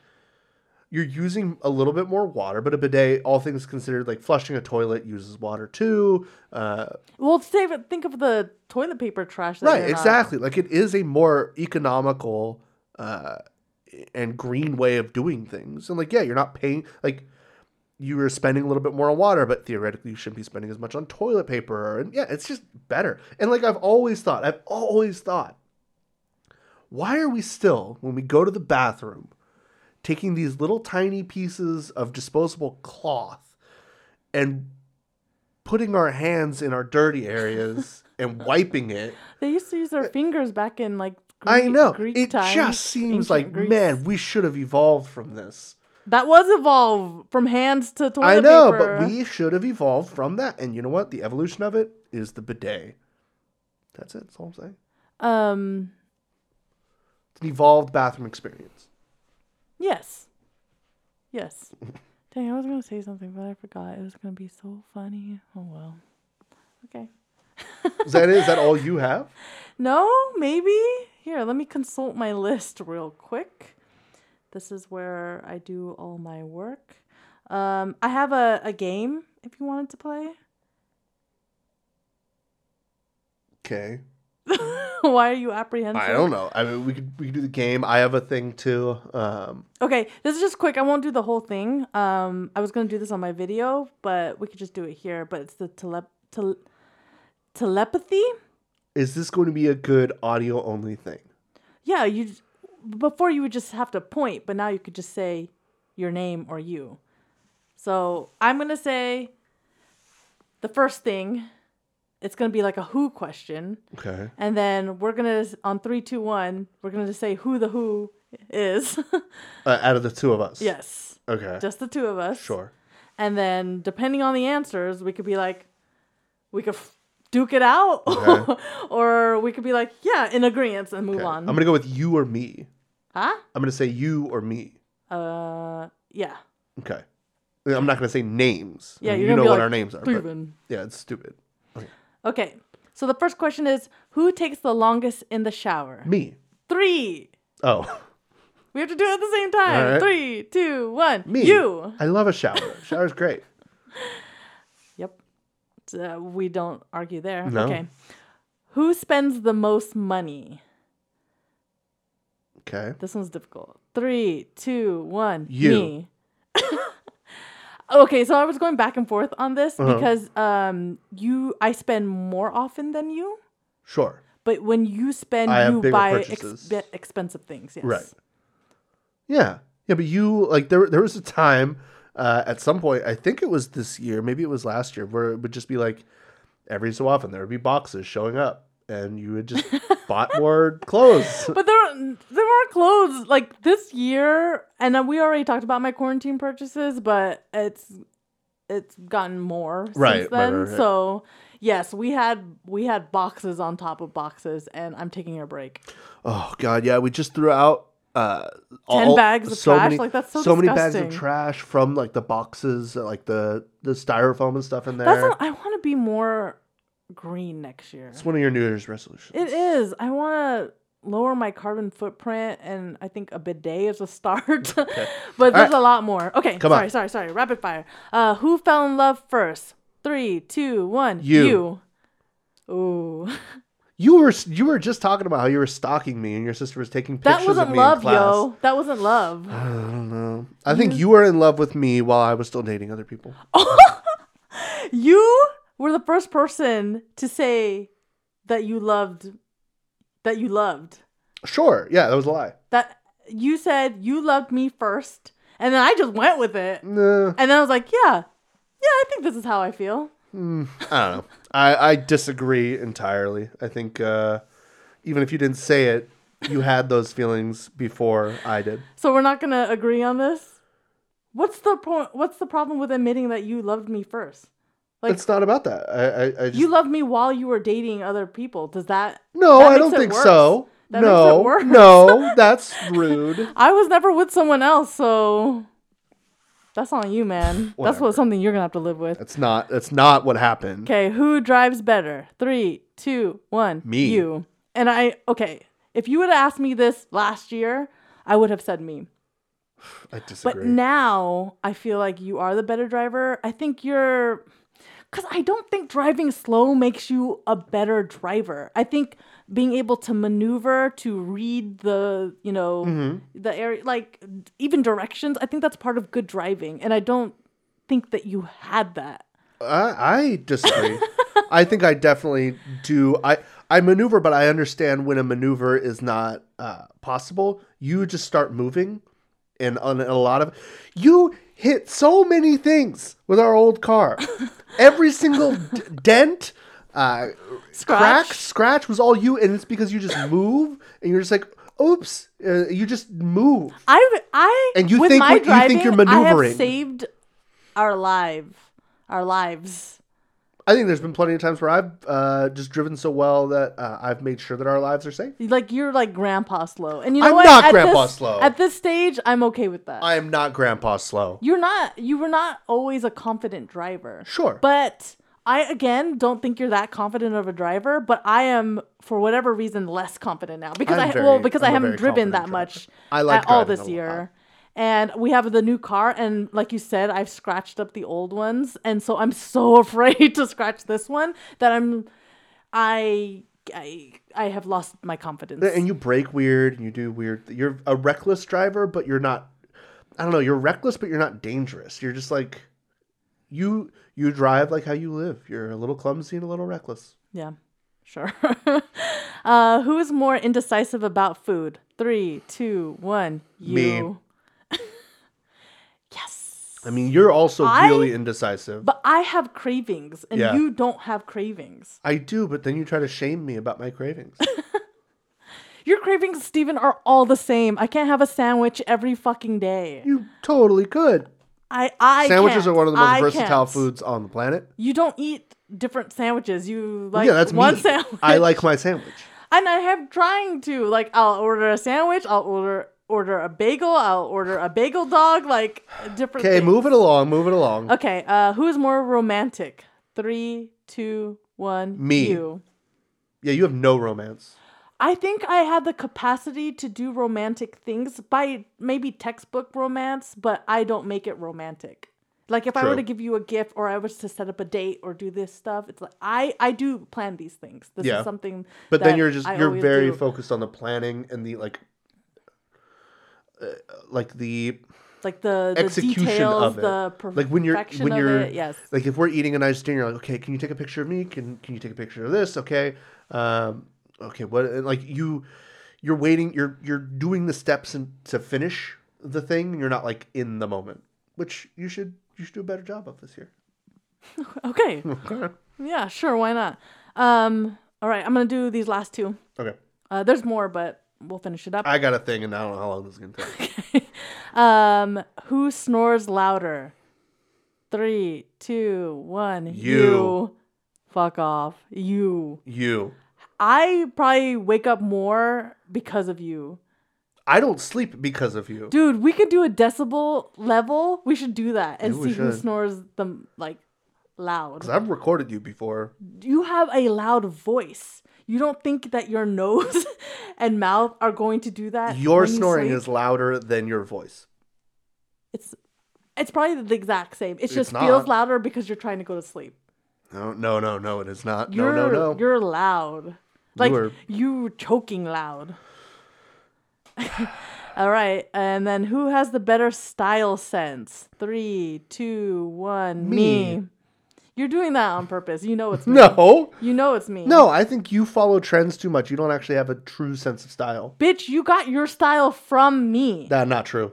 you're using a little bit more water, but a bidet, all things considered, like flushing a toilet uses water too. Uh, Well, save it. Think of the toilet paper trash. That right, you're not- exactly. Like it is a more economical uh, and green way of doing things. And like, yeah, you're not paying like you were spending a little bit more on water, but theoretically you shouldn't be spending as much on toilet paper. And yeah, it's just better. And like I've always thought, I've always thought, why are we still when we go to the bathroom taking these little tiny pieces of disposable cloth and putting our hands in our dirty areas and wiping it They used to use their uh, fingers back in like. I know. Greek it times, just seems like, Greece. man, we should have evolved from this. that was evolved from hands to toilet I know, paper. but we should have evolved from that. And you know what? The evolution of it is the bidet. That's it. That's all I'm saying. Um. It's an evolved bathroom experience. Yes. Yes. Dang, I was gonna say something, but I forgot. It was gonna be so funny. Oh well. Okay. Is that it? Is that all you have? No, maybe. Here, let me consult my list real quick. This is where I do all my work. Um, I have a, a game if you wanted to play. Okay. Why are you apprehensive? I don't know. I mean, we could we could do the game. I have a thing too. Um, Okay, this is just quick. I won't do the whole thing. Um, I was gonna do this on my video, but we could just do it here. But it's the tele- tel- telepathy. Is this going to be a good audio only thing? Yeah, you before you would just have to point, but now you could just say your name or you. So I'm gonna say the first thing. It's gonna be like a who question, Okay. and then we're gonna on three, two, one. We're gonna just say who the who is. Uh, out of the two of us. yes, Okay. just the two of us. sure. And then depending on the answers, we could be like, we could duke it out, Okay. or we could be like, yeah, in agreement and move Okay. on. I'm gonna go with you or me. huh? I'm gonna say you or me. Uh, yeah. Okay. I'm not gonna say names. Yeah, I mean, you're you know what like, our names are. Yeah, it's stupid. Okay. So the first question is who takes the longest in the shower? Me. Three. Oh, We have to do it at the same time. Right. Three, two, one. me. You. I love a shower. Shower's great. Uh, we don't argue there. No. Okay. Who spends the most money? Okay. This one's difficult. Three, two, one. You. Me. okay, so I was going back and forth on this Uh-huh. because um you I spend more often than you, Sure. but when you spend I you buy expensive things. Yes. Right. Yeah. Yeah, but you like there there was a time uh, at some point, I think it was this year, maybe it was last year, where it would just be like every so often there would be boxes showing up and you would just bought more clothes. But there there are clothes like this year, and uh, we already talked about my quarantine purchases, but it's it's gotten more Right, since then. right, right. So yes, we had we had boxes on top of boxes, and I'm taking a break. Oh god, yeah, we just threw out uh 10 bags of trash? Like, that's so so many bags of trash from like the boxes, like the the styrofoam and stuff in there. That's what, I want to be more green next year. it's one of your New Year's resolutions. It is. I want to lower my carbon footprint, and I think a bidet is a start. but there's right. a lot more. Okay, Come sorry, on. sorry, sorry. Rapid fire. Uh, who fell in love first? Three, two, one. You. You. Ooh, You were you were just talking about how you were stalking me and your sister was taking pictures that of wasn't me love, in class. yo. That wasn't love. I don't know. I think mm. you were in love with me while I was still dating other people. You were the first person to say that you loved. That you loved. Sure, yeah, that was a lie. That you said you loved me first, and then I just went with it. Nah, And then I was like, yeah, yeah, I think this is how I feel. Mm, I don't know. I, I disagree entirely. I think uh, even if you didn't say it, you had those feelings before I did. So we're not gonna agree on this. What's the point? What's the problem with admitting that you loved me first? Like it's not about that. I, I, I just, you loved me while you were dating other people. Does that? no, that I don't think worse. so. That makes it no, worse. no, that's rude. I was never with someone else, so that's on you, man. That's Whatever. what something you're gonna have to live with. That's not. That's not what happened. Okay, who drives better? Three, two, one. Me. You. And I okay. If you would have asked me this last year, I would have said me. I disagree. But now I feel like you are the better driver. I think you're because I don't think driving slow makes you a better driver. I think being able to maneuver, to read the, you know, Mm-hmm. the area, like even directions, I think that's part of good driving. And I don't think that you had that. I, I disagree. I think I definitely do. I I maneuver, but I understand when a maneuver is not uh, possible. You just start moving, and on a lot of you hit so many things with our old car. Every single d- dent, uh, crack, Scratch. scratch was all you, and it's because you just move, and you're just like, oops, uh, you just move. I I And you with think my what- you think you're driving, I maneuvering. have saved our life, our lives. I think there's been plenty of times where I've uh, just driven so well that uh, I've made sure that our lives are safe. Like you're like grandpa slow, and you know I'm what? not At grandpa this- slow. At this stage, I'm okay with that. I am not grandpa slow. You're not. You were not always a confident driver. Sure. But I again don't think you're that confident of a driver. But I am, for whatever reason, less confident now because I'm I very- well because I I'm a haven't driven that confident much. I like at all this year. And we have the new car, and like you said, I've scratched up the old ones, and so I'm so afraid to scratch this one that I'm, I, I, I have lost my confidence. and you brake weird and you do weird. You're a reckless driver, but you're not. I don't know. You're reckless, but you're not dangerous. You're just like you. You drive like how you live. You're a little clumsy and a little reckless. Yeah, sure. uh, who is more indecisive about food? Three, two, one. You. Me. yes. I mean, you're also I- really indecisive. But I have cravings, and Yeah. you don't have cravings. I do, but then you try to shame me about my cravings. Your cravings, Steven, are all the same. I can't have a sandwich every fucking day. you totally could. I, I Sandwiches are one of the most I versatile can't. foods on the planet. You don't eat different sandwiches. You like yeah, that's one me. sandwich. I like my sandwich. and I have trying to like I'll order a sandwich. I'll order order a bagel. I'll order a bagel dog. Like different. Okay, move it along. Move it along. Okay, uh, who's more romantic? Three, two, one. Me. You. Yeah, you have no romance. I think I had the capacity to do romantic things by maybe textbook romance, but I don't make it romantic. Like if I were to give you a gift or I was to set up a date or do this stuff, it's like I I do plan these things. This Yeah. is something. But then you're just I you're very do. focused on the planning and the like uh, like the like the, the execution details, of it. the like when you're when you're it. Yes. like if we're eating a nice dinner you're like okay can you take a picture of me can can you take a picture of this okay um okay what and like you you're waiting you're you're doing the steps and to finish the thing and you're not like in the moment which you should you should do a better job of this year Okay. okay yeah, sure. Why not? Um. All right. I'm gonna do these last two. okay Uh, there's more, but we'll finish it up. i got a thing and i don't know how long this is gonna take Um, who snores louder? Three, two, one. You. Fuck off. You. you I probably wake up more because of you. i don't sleep because of you Dude, we could do a decibel level. We should do that and see who should. snores the like loud. 'Cause i've recorded you before You have a loud voice. You don't think that your nose and mouth are going to do that? your you snoring sleep? is louder than your voice it's it's probably the exact same. It just feels louder because you're trying to go to sleep. no no no no it is not You're no no no you're loud. Like are- you choking loud. All right, and then who has the better style sense? Three, two, one. Me. Me. You're doing that on purpose. You know it's me. no You know it's me. No, I think you follow trends too much. You don't actually have a true sense of style. Bitch, you got your style from me. That's not true.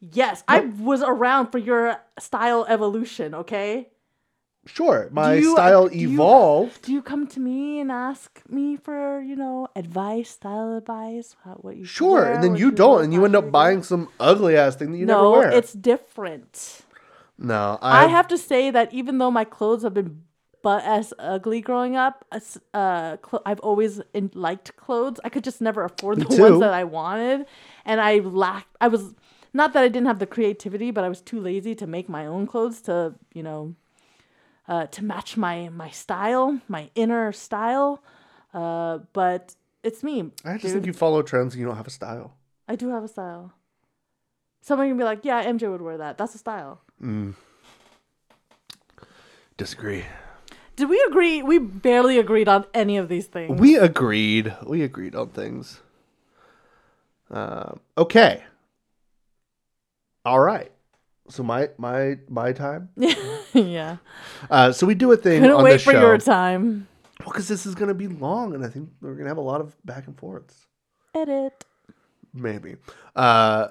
yes, I was around for your style evolution, okay? Sure, my you- style do you- evolved. Do you come to me and ask me for, you know, advice, style advice, what you Sure, wear, and then you don't, and you end up buying some ugly ass thing that you never no, wear. it's different. no, I I've- to say that even though my clothes have been butt ass ugly growing up. Uh, cl- I've always in- liked clothes. I could just never afford the ones that I wanted, and I lacked. I was not that I didn't have the creativity, but I was too lazy to make my own clothes to you know, uh, to match my my style, my inner style. Uh, but it's me. I just dude. think you follow trends and you don't have a style. I do have a style. Someone can be like, "Yeah, MJ would wear that. That's a style." Disagree. Did we agree? We barely agreed on any of these things. We agreed. We agreed on things. Um, okay. All right. So my my my time. yeah. Uh, so we do a thing Couldn't on wait for show. your time. Well, because this is going to be long, and I think we're going to have a lot of back and forths. Edit. Maybe. Uh,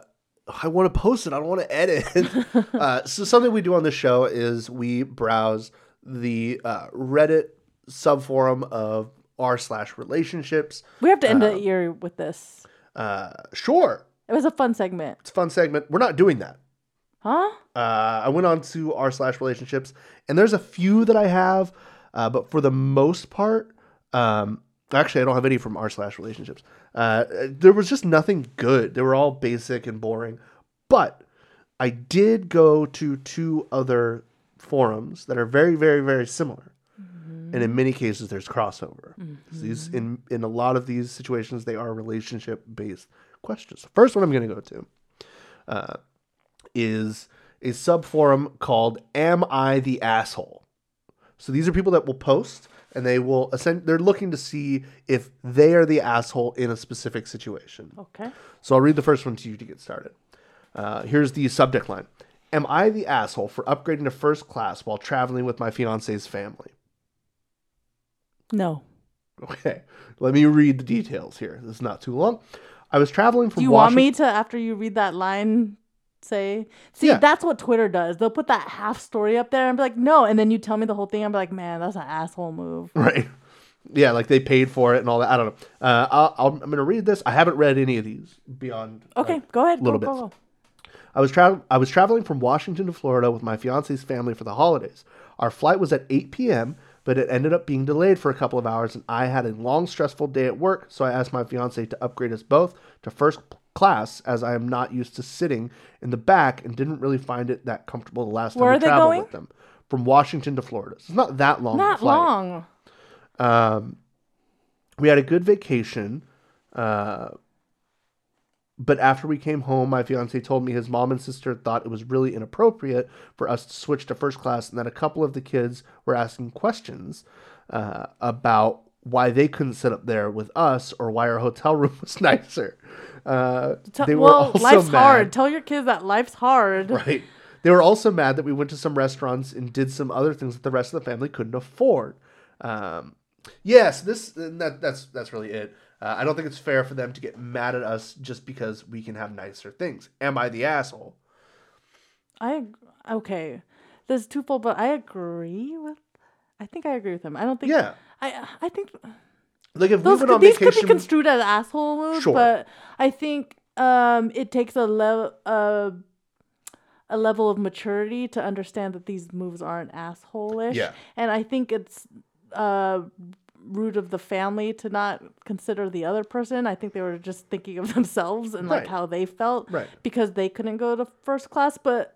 I want to post it. I don't want to edit. uh, so something we do on the show is we browse the uh, Reddit subforum of r slash relationships. We have to end Uh, the year with this. Uh, sure, It was a fun segment. it's a fun segment. We're not doing that. Huh? Uh, I went on to r slash relationships, and there's a few that I have, uh, but for the most part, um, actually, I don't have any from r slash relationships. Uh, there was just nothing good. They were all basic and boring. But I did go to two other forums that are very, very, very similar, and in many cases, there's crossover. These in in a lot of these situations, they are relationship based questions. First one I'm going to go to is a subforum called "Am I the Asshole?" So these are people that will post, and they will ascend. They're looking to see if they are the asshole in a specific situation. Okay. So I'll read the first one to you to get started. Uh, here's the subject line: Am I the asshole for upgrading to first class while traveling with my fiance's family? No. Okay, let me read the details here. This is not too long. I was traveling from Do you want me to, after you read that line, say? See, Yeah. that's what Twitter does. They'll put that half story up there and be like, no. And then you tell me the whole thing. I'm like, man, that's an asshole move. Right. Yeah, like they paid for it and all that. I don't know. Uh, I'll, I'll, I'm going to read this. I haven't read any of these beyond. Okay, like, go ahead. little go, bits. go, go. I was traveling. I was traveling from Washington to Florida with my fiance's family for the holidays. Our flight was at 8 p.m., but it ended up being delayed for a couple of hours, and I had a long, stressful day at work. So I asked my fiance to upgrade us both to first class, as I am not used to sitting in the back and didn't really find it that comfortable the last time Where we are traveled going? with them. From Washington to Florida, so it's not that long. of a Not flight. long. Um, we had a good vacation. Uh, but after we came home, my fiance told me his mom and sister thought it was really inappropriate for us to switch to first class, and that a couple of the kids were asking questions uh, about why they couldn't sit up there with us or why our hotel room was nicer. Uh, Tell- they were well, also life's mad. hard. Tell your kids that life's hard. Right. They were also mad that we went to some restaurants and did some other things that the rest of the family couldn't afford. Um, yes, this that, that's that's really it. Uh, I don't think it's fair for them to get mad at us just because we can have nicer things. Am I the asshole? I okay. There's twofold, but I agree with. I think I agree with him. I don't think. Yeah. I I think Like if those we went could, on these could be construed as asshole moves, Sure. but I think um it takes a level uh, a level of maturity to understand that these moves aren't asshole-ish. Yeah. And I think it's uh rude of the family to not consider the other person. I think they were just thinking of themselves and like how they felt Right. because they couldn't go to first class, but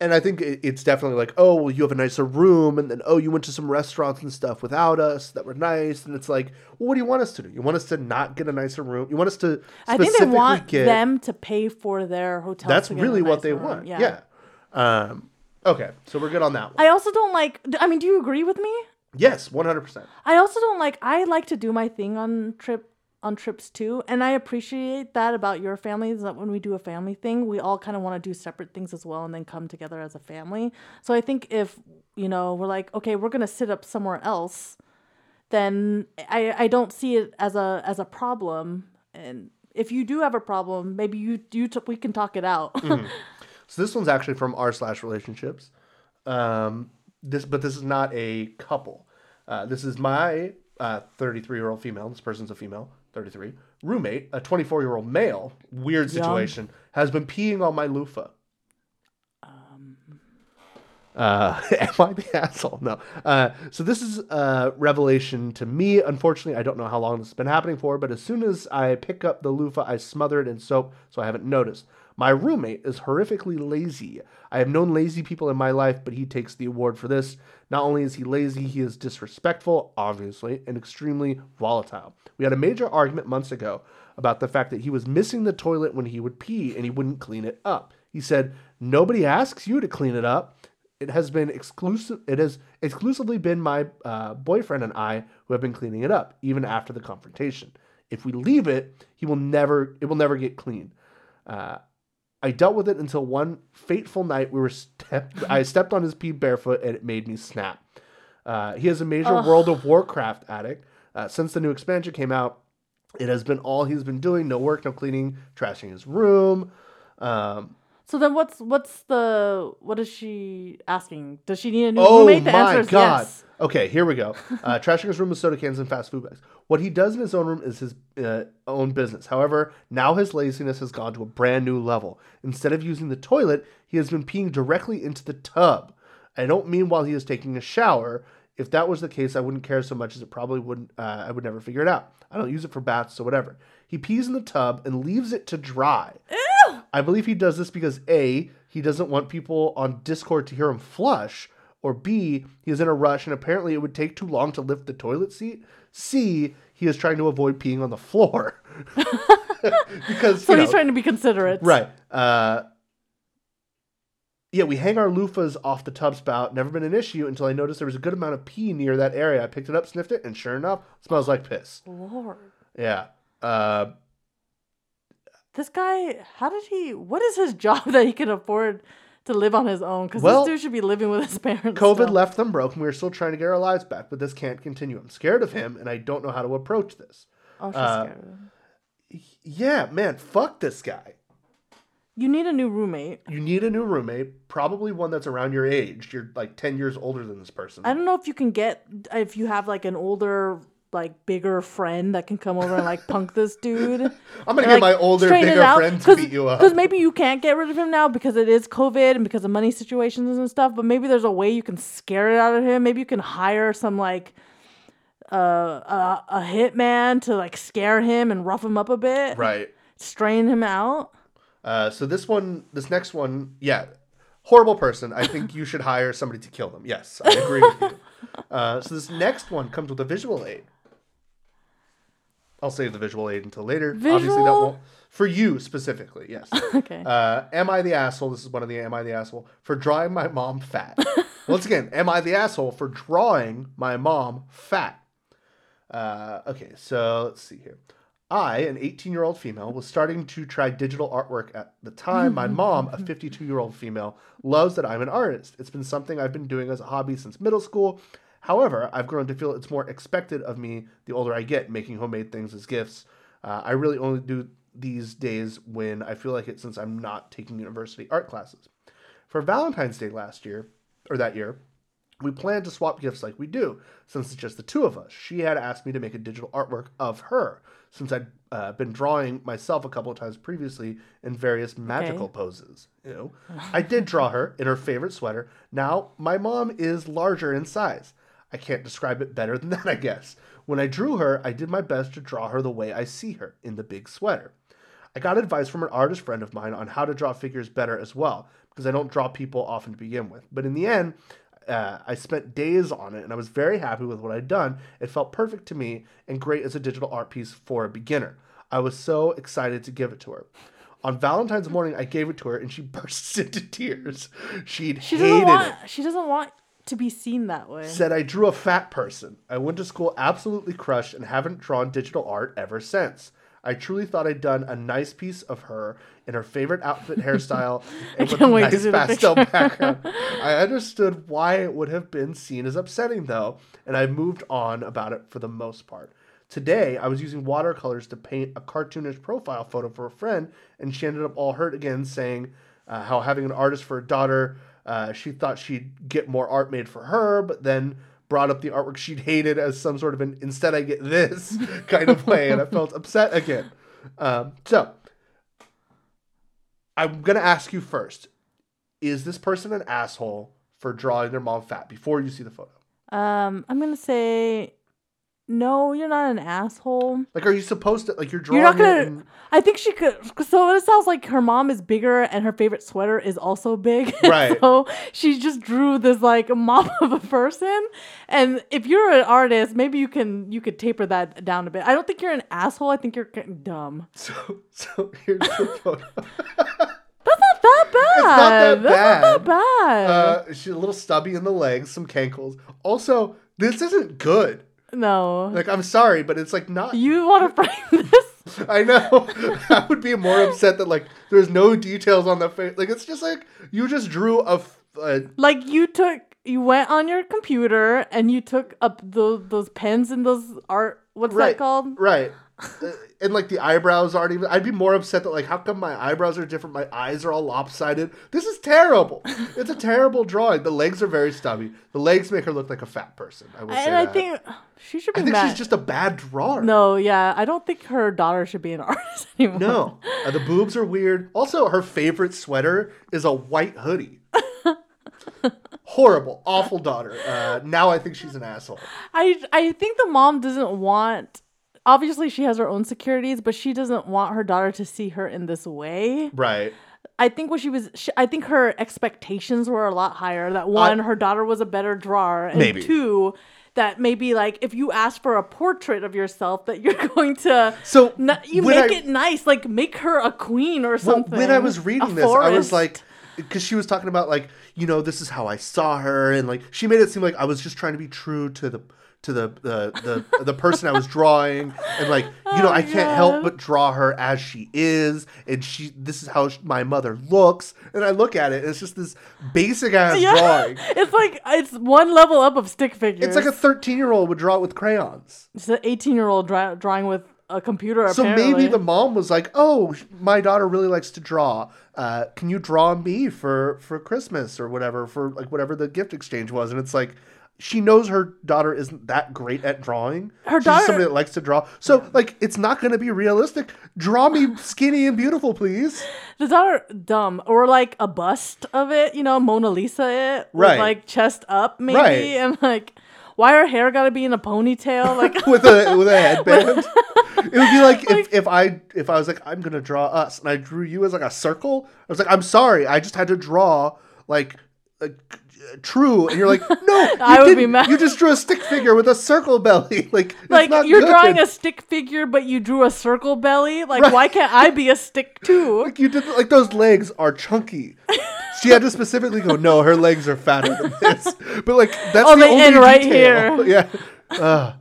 and I think it's definitely like, oh, well, you have a nicer room, and then oh, you went to some restaurants and stuff without us that were nice, and it's like, well, what do you want us to do? You want us to not get a nicer room? You want us to I think they want get them to pay for their hotel. That's to get a really what they room. want. Yeah. Um, okay, so we're good on that one. I also don't like. I mean, do you agree with me? yes, one hundred percent. I also don't like. I like to do my thing on trip on trips too, and I appreciate that about your family. Is that when we do a family thing, we all kind of want to do separate things as well, and then come together as a family. So I think if you know we're like, okay, we're gonna sit up somewhere else, then I I don't see it as a as a problem. And if you do have a problem, maybe you you t- we can talk it out. So this one's actually from r slash relationships. Um, this, but this is not a couple. Uh, this is my thirty three year old female. This person's a female, thirty three roommate, a twenty four year old male. Weird Yum. situation has been peeing on my loofah. Uh, am I the asshole? No. Uh, so this is a revelation to me. Unfortunately, I don't know how long this has been happening for, but as soon as I pick up the loofah, I smother it in soap so I haven't noticed. My roommate is horrifically lazy. I have known lazy people in my life, but he takes the award for this. Not only is he lazy, he is disrespectful, obviously, and extremely volatile. We had a major argument months ago about the fact that he was missing the toilet when he would pee and he wouldn't clean it up. He said, Nobody asks you to clean it up. It has been exclusive. It has exclusively been my uh, boyfriend and I who have been cleaning it up, even after the confrontation. If we leave it, he will never. It will never get clean. Uh, I dealt with it until one fateful night we were. I stepped on his pee barefoot and it made me snap. Uh, he is a major World of Warcraft addict. Uh, since the new expansion came out, it has been all he's been doing: no work, no cleaning, trashing his room. Um, So then, what's what's the what is she asking? Does she need a new Oh roommate? The my answer is god. yes. Okay, here we go. Uh, trashing his room with soda cans and fast food bags. What he does in his own room is his uh, own business. However, now his laziness has gone to a brand new level. Instead of using the toilet, he has been peeing directly into the tub. I don't mean while he is taking a shower. If that was the case, I wouldn't care so much as it probably wouldn't. Uh, I would never figure it out. I don't use it for baths, so whatever. He pees in the tub and leaves it to dry. I believe he does this because A, he doesn't want people on Discord to hear him flush, or B, he is in a rush and apparently it would take too long to lift the toilet seat. C, he is trying to avoid peeing on the floor. because So he's know, trying to be considerate. right. Uh, yeah, we hang our loofahs off the tub spout. Never been an issue until I noticed there was a good amount of pee near that area. I picked it up, sniffed it, and sure enough, smells like piss. Lord. Yeah. Uh, This guy, how did he? What is his job that he can afford to live on his own? Because Well, this dude should be living with his parents. COVID still. left them broke, and we are still trying to get our lives back, but this can't continue. I'm scared of him, and I don't know how to approach this. Oh, she's uh, scared. of him. Yeah, man, fuck this guy. You need a new roommate. You need a new roommate, probably one that's around your age. You're like 10 years older than this person. I don't know if you can get if you have like an older, like bigger friend that can come over and like punk this dude. I'm gonna get my older, bigger friend to beat you up. Because maybe you can't get rid of him now because it is COVID and because of money situations and stuff. But maybe there's a way you can scare it out of him. Maybe you can hire some like uh, a a hitman to like scare him and rough him up a bit, Right. strain him out. Uh, so this one, this next one, yeah, horrible person. I think you should hire somebody to kill them. Yes, I agree with you. Uh, so this next one comes with a visual aid. I'll save the visual aid until later. Obviously, that Visual? won't for you specifically. Yes. Okay. Uh, am I the asshole? This is one of the am I the asshole for drawing my mom fat. Once again, am I the asshole for drawing my mom fat? Uh, okay, so let's see here. I, an 18 year old female, was starting to try digital artwork at the time. My mom, a 52 year old female, loves that I'm an artist. It's been something I've been doing as a hobby since middle school. However, I've grown to feel it's more expected of me the older I get, making homemade things as gifts. Uh, I really only do these days when I feel like it since I'm not taking university art classes. For Valentine's Day last year, or that year, we planned to swap gifts like we do, since it's just the two of us. She had asked me to make a digital artwork of her, since I'd uh, been drawing myself a couple of times previously in various magical poses. You know, I did draw her in her favorite sweater. Now, my mom is larger in size. I can't describe it better than that, I guess. When I drew her, I did my best to draw her the way I see her in the big sweater. I got advice from an artist friend of mine on how to draw figures better as well, because I don't draw people often to begin with. But in the end, uh, I spent days on it and I was very happy with what I'd done. It felt perfect to me and great as a digital art piece for a beginner. I was so excited to give it to her. On Valentine's morning, I gave it to her and she bursts into tears. She'd She hated doesn't want. it She doesn't want to be seen that way. said I drew a fat person. I went to school absolutely crushed and haven't drawn digital art ever since. I truly thought I'd done a nice piece of her in her favorite outfit hairstyle and with a can't wait to nice pastel background. I understood why it would have been seen as upsetting though, and I moved on about it for the most part. Today, I was using watercolors to paint a cartoonish profile photo for a friend, and she ended up all hurt again, saying uh, how having an artist for a daughter, uh, she thought she'd get more art made for her, but then brought up the artwork she'd hated as some sort of an instead I get this kind of way, and I felt upset again. Um, so, I'm gonna ask you first: Is this person an asshole for drawing their mom fat before you see the photo? Um, I'm gonna say, no, you're not an asshole. Like, are you supposed to like you're drawing? You're not gonna. and- I think she could. So it sounds like her mom is bigger, and her favorite sweater is also big. Right. so she just drew this like mom of a person. And if you're an artist, maybe you can you could taper that down a bit. I don't think you're an asshole. I think you're dumb. So, so here's the photo. That's not that bad. not that That's not that bad. Uh, she's a little stubby in the legs, some cankles. Also, this isn't good. No. Like, I'm sorry, but it's like not. you want to frame this? I know. I would be more upset that like there's no details on the face. Like it's just like you just drew a. f- a Like you took, you went on your computer and you took up those those pens and those art. What's right. that called? Right. Uh, and like the eyebrows aren't even. I'd be more upset that like how come my eyebrows are different? My eyes are all lopsided. This is terrible. It's a terrible drawing. The legs are very stubby. The legs make her look like a fat person. I will say And I that. think she should be I think mad. she's just a bad drawer. no, yeah, I don't think her daughter should be an artist anymore. No, uh, the boobs are weird. Also, her favorite sweater is a white hoodie. Horrible, awful daughter. Uh, now I think she's an asshole. I I think the mom doesn't want. Obviously, she has her own securities, but she doesn't want her daughter to see her in this way. Right. I think what she was, she, I think her expectations were a lot higher. That one, her daughter was a better drawer, and Maybe. two, that maybe like if you ask for a portrait of yourself, that you're going to So, n- you make I- it nice, like make her a queen or Well, something. when I was reading this, I was like, because she was talking about like, you know, this is how I saw her, and like she made it seem like I was just trying to be true to the to the the the, the person I was drawing, and like, you know, Oh I can't help but draw her as she is, and she this is how sh- my mother looks, and I look at it, and it's just this basic ass yeah, drawing. it's like it's one level up of stick figures. It's like a 13 year old would draw it with crayons. it's an 18 year old dra- drawing with a computer. So apparently. maybe the mom was like, "Oh, my daughter really likes to draw. Uh, can you draw me for for Christmas or whatever for like whatever the gift exchange was?" And it's like she knows her daughter isn't that great at drawing. Her She's daughter- somebody that likes to draw. So like it's not going to be realistic. Draw me skinny and beautiful, please. the daughter dumb or like a bust of it, you know, Mona Lisa it, with, Right. like chest up maybe, Right. and like why her hair got to be in a ponytail, like. with a with a headband. it would be like, if, if I if I was like I'm gonna draw us and I drew you as like a circle. I was like I'm sorry, I just had to draw like. like true, and you're like, no, you I would be mad. You just drew a stick figure with a circle belly. Like, it's like you're good. drawing a stick figure, but you drew a circle belly. Like, Right. why can't I be a stick too? Like you did, like those legs are chunky. She had to specifically go, no, her legs are fatter than this. But like that's Oh, the they only end right detail. here. Yeah. Uh,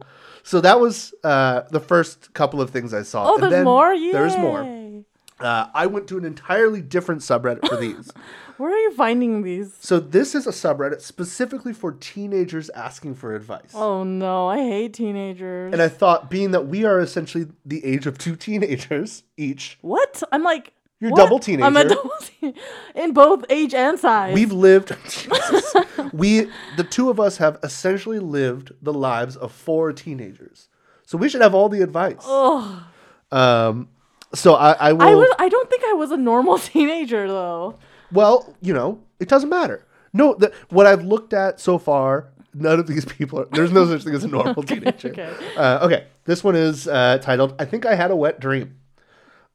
so that was uh, the first couple of things I saw. Oh, And there's then more. There's more. Uh, I went to an entirely different subreddit for these. Where are you finding these? so this is a subreddit specifically for teenagers asking for advice. Oh no, I hate teenagers. And I thought, being that we are essentially the age of two teenagers each, what? I'm like. You're what? double teenager. I'm a double teen- in both age and size. we've lived. Jesus. we, the two of us, have essentially lived the lives of four teenagers. So we should have all the advice. Ugh. Um, so I, I will. I was. I don't think I was a normal teenager though. Well, you know, it doesn't matter. No, the, what I've looked at so far, none of these people are. There's no such thing as a normal teenager. okay. Uh, okay. This one is uh, titled "I think I had a wet dream."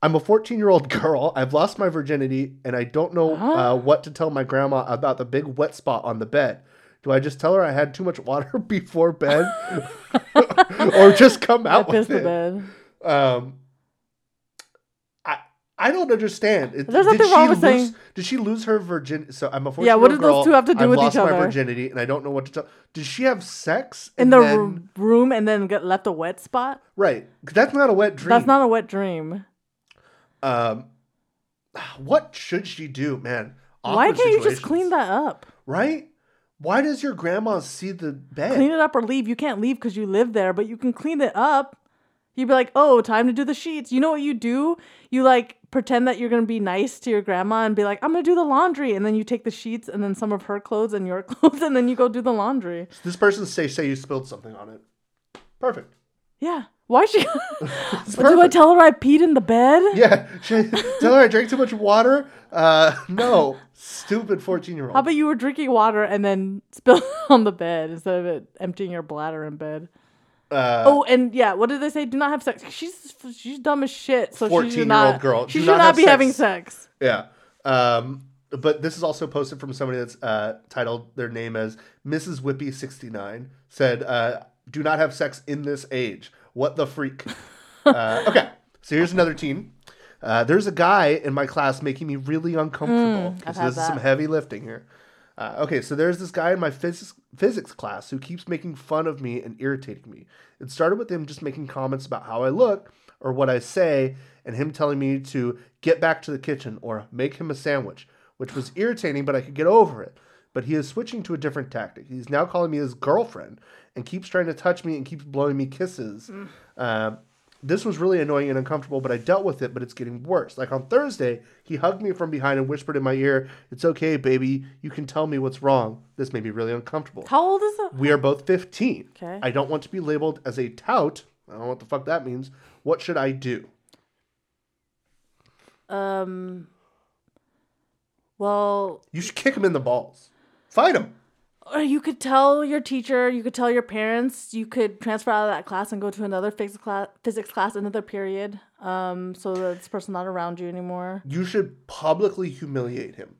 I'm a 14 year old girl. I've lost my virginity, and I don't know uh, what to tell my grandma about the big wet spot on the bed. Do I just tell her I had too much water before bed, or just come I out with it? bed. Um, I I don't understand. It, There's did nothing she wrong with lose, saying- Did she lose her virginity? So I'm a 14 Yeah, what do those two have to do I've with lost my virginity, and I don't know what to tell. Did she have sex In the then- r- room and then get left a wet spot. Right. That's not a wet dream. That's not a wet dream. Um, what should she do, man? Why can't you just clean that up? Right? Why does your grandma see the bed? Clean it up or leave. You can't leave because you live there, but you can clean it up. You'd be like, oh, time to do the sheets. You know what you do? You like pretend that you're gonna be nice to your grandma and be like, I'm gonna do the laundry, and then you take the sheets and then some of her clothes and your clothes, and then you go do the laundry. This person say say you spilled something on it. Perfect. Yeah. Why she? Do I tell her I peed in the bed? Yeah. Should I tell her I drank too much water? Uh, no. Stupid 14 year old. How about you were drinking water and then spilled on the bed instead of it emptying your bladder in bed? Uh, Oh, and yeah, what did they say? Do not have sex. She's she's dumb as shit. So she 14-year-old girl. She should not not, be sex. having sex. Yeah. Um, but this is also posted from somebody that's uh, titled their name as Mrs. Whippy69. Said, uh, do not have sex in this age. What the freak? uh, okay. So here's another teen. Uh, there's a guy in my class making me really uncomfortable. Mm, so this is some heavy lifting here. Uh, okay, so there's this guy in my physics physics class who keeps making fun of me and irritating me. It started with him just making comments about how I look or what I say, and him telling me to get back to the kitchen or make him a sandwich, which was irritating, but I could get over it. But he is switching to a different tactic. He's now calling me his girlfriend and keeps trying to touch me and keeps blowing me kisses. Uh, this was really annoying and uncomfortable, but I dealt with it, but it's getting worse. Like on Thursday, he hugged me from behind and whispered in my ear, It's okay, baby. You can tell me what's wrong. This made me really uncomfortable. How old is it? We are both 15. Okay. I don't want to be labeled as a tout. I don't know what the fuck that means. What should I do? Um. Well, You should kick him in the balls. Fight him. Or you could tell your teacher. You could tell your parents. You could transfer out of that class and go to another physics class. Physics class, another period. Um, so that this person's not around you anymore. You should publicly humiliate him.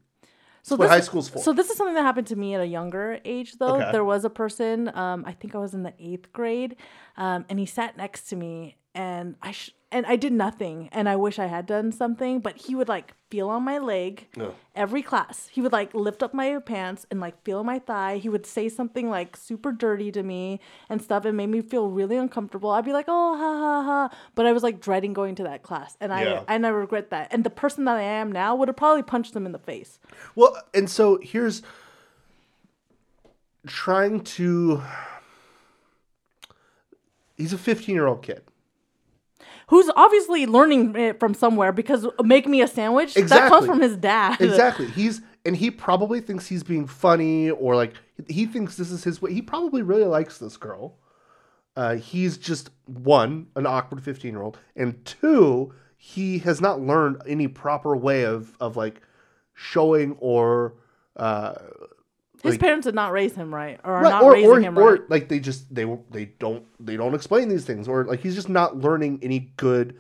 So this, high school's for. So this is something that happened to me at a younger age, though. Okay. There was a person, um, I think I was in the eighth grade, um, and he sat next to me, and I sh- and I did nothing, and I wish I had done something, but he would like feel on my leg every class. He would like lift up my pants and like feel my thigh. He would say something like super dirty to me and stuff. It made me feel really uncomfortable. I'd be like, oh ha ha ha, but I was like dreading going to that class, and Yeah. I and I regret that. And the person that I am now would have probably punched them in the face. Well, and so here's trying to. He's a 15 year old kid. Who's obviously learning it from somewhere because make me a sandwich that comes from his dad Exactly. He's and he probably thinks he's being funny or like he thinks this is his way. He probably really likes this girl. Uh, he's just one, an awkward 15 year old, and two, he has not learned any proper way of of like showing or uh, his like- parents did not raise him right? Or are Right, not or, raising or, him or right? like they just they they don't they don't explain these things or like he's just not learning any good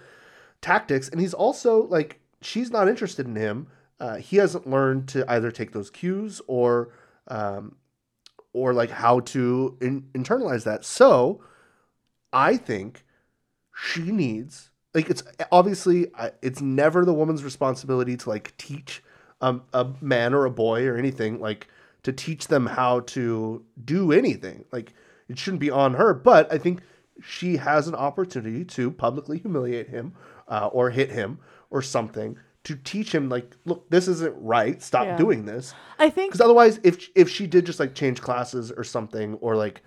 tactics. And he's also like she's not interested in him. Uh, he hasn't learned to either take those cues or um, or like how to in, internalize that. So i think she needs like it's obviously it's never the woman's responsibility to like teach um, a man or a boy or anything. Like to teach them how to do anything. Like it shouldn't be on her but i think she has an opportunity to publicly humiliate him uh, or hit him or something to teach him like look this isn't right. Stop Yeah. doing this. I think because otherwise if if she did just like change classes or something or like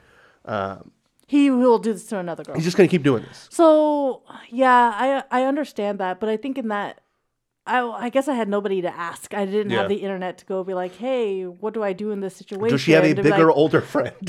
um, he will do this to another girl. he's just gonna keep doing this. So yeah i i understand that but i think in that I, I guess I had nobody to ask. I didn't Yeah. have the internet to go be like, "Hey, what do I do in this situation?" does she have a bigger like, older friend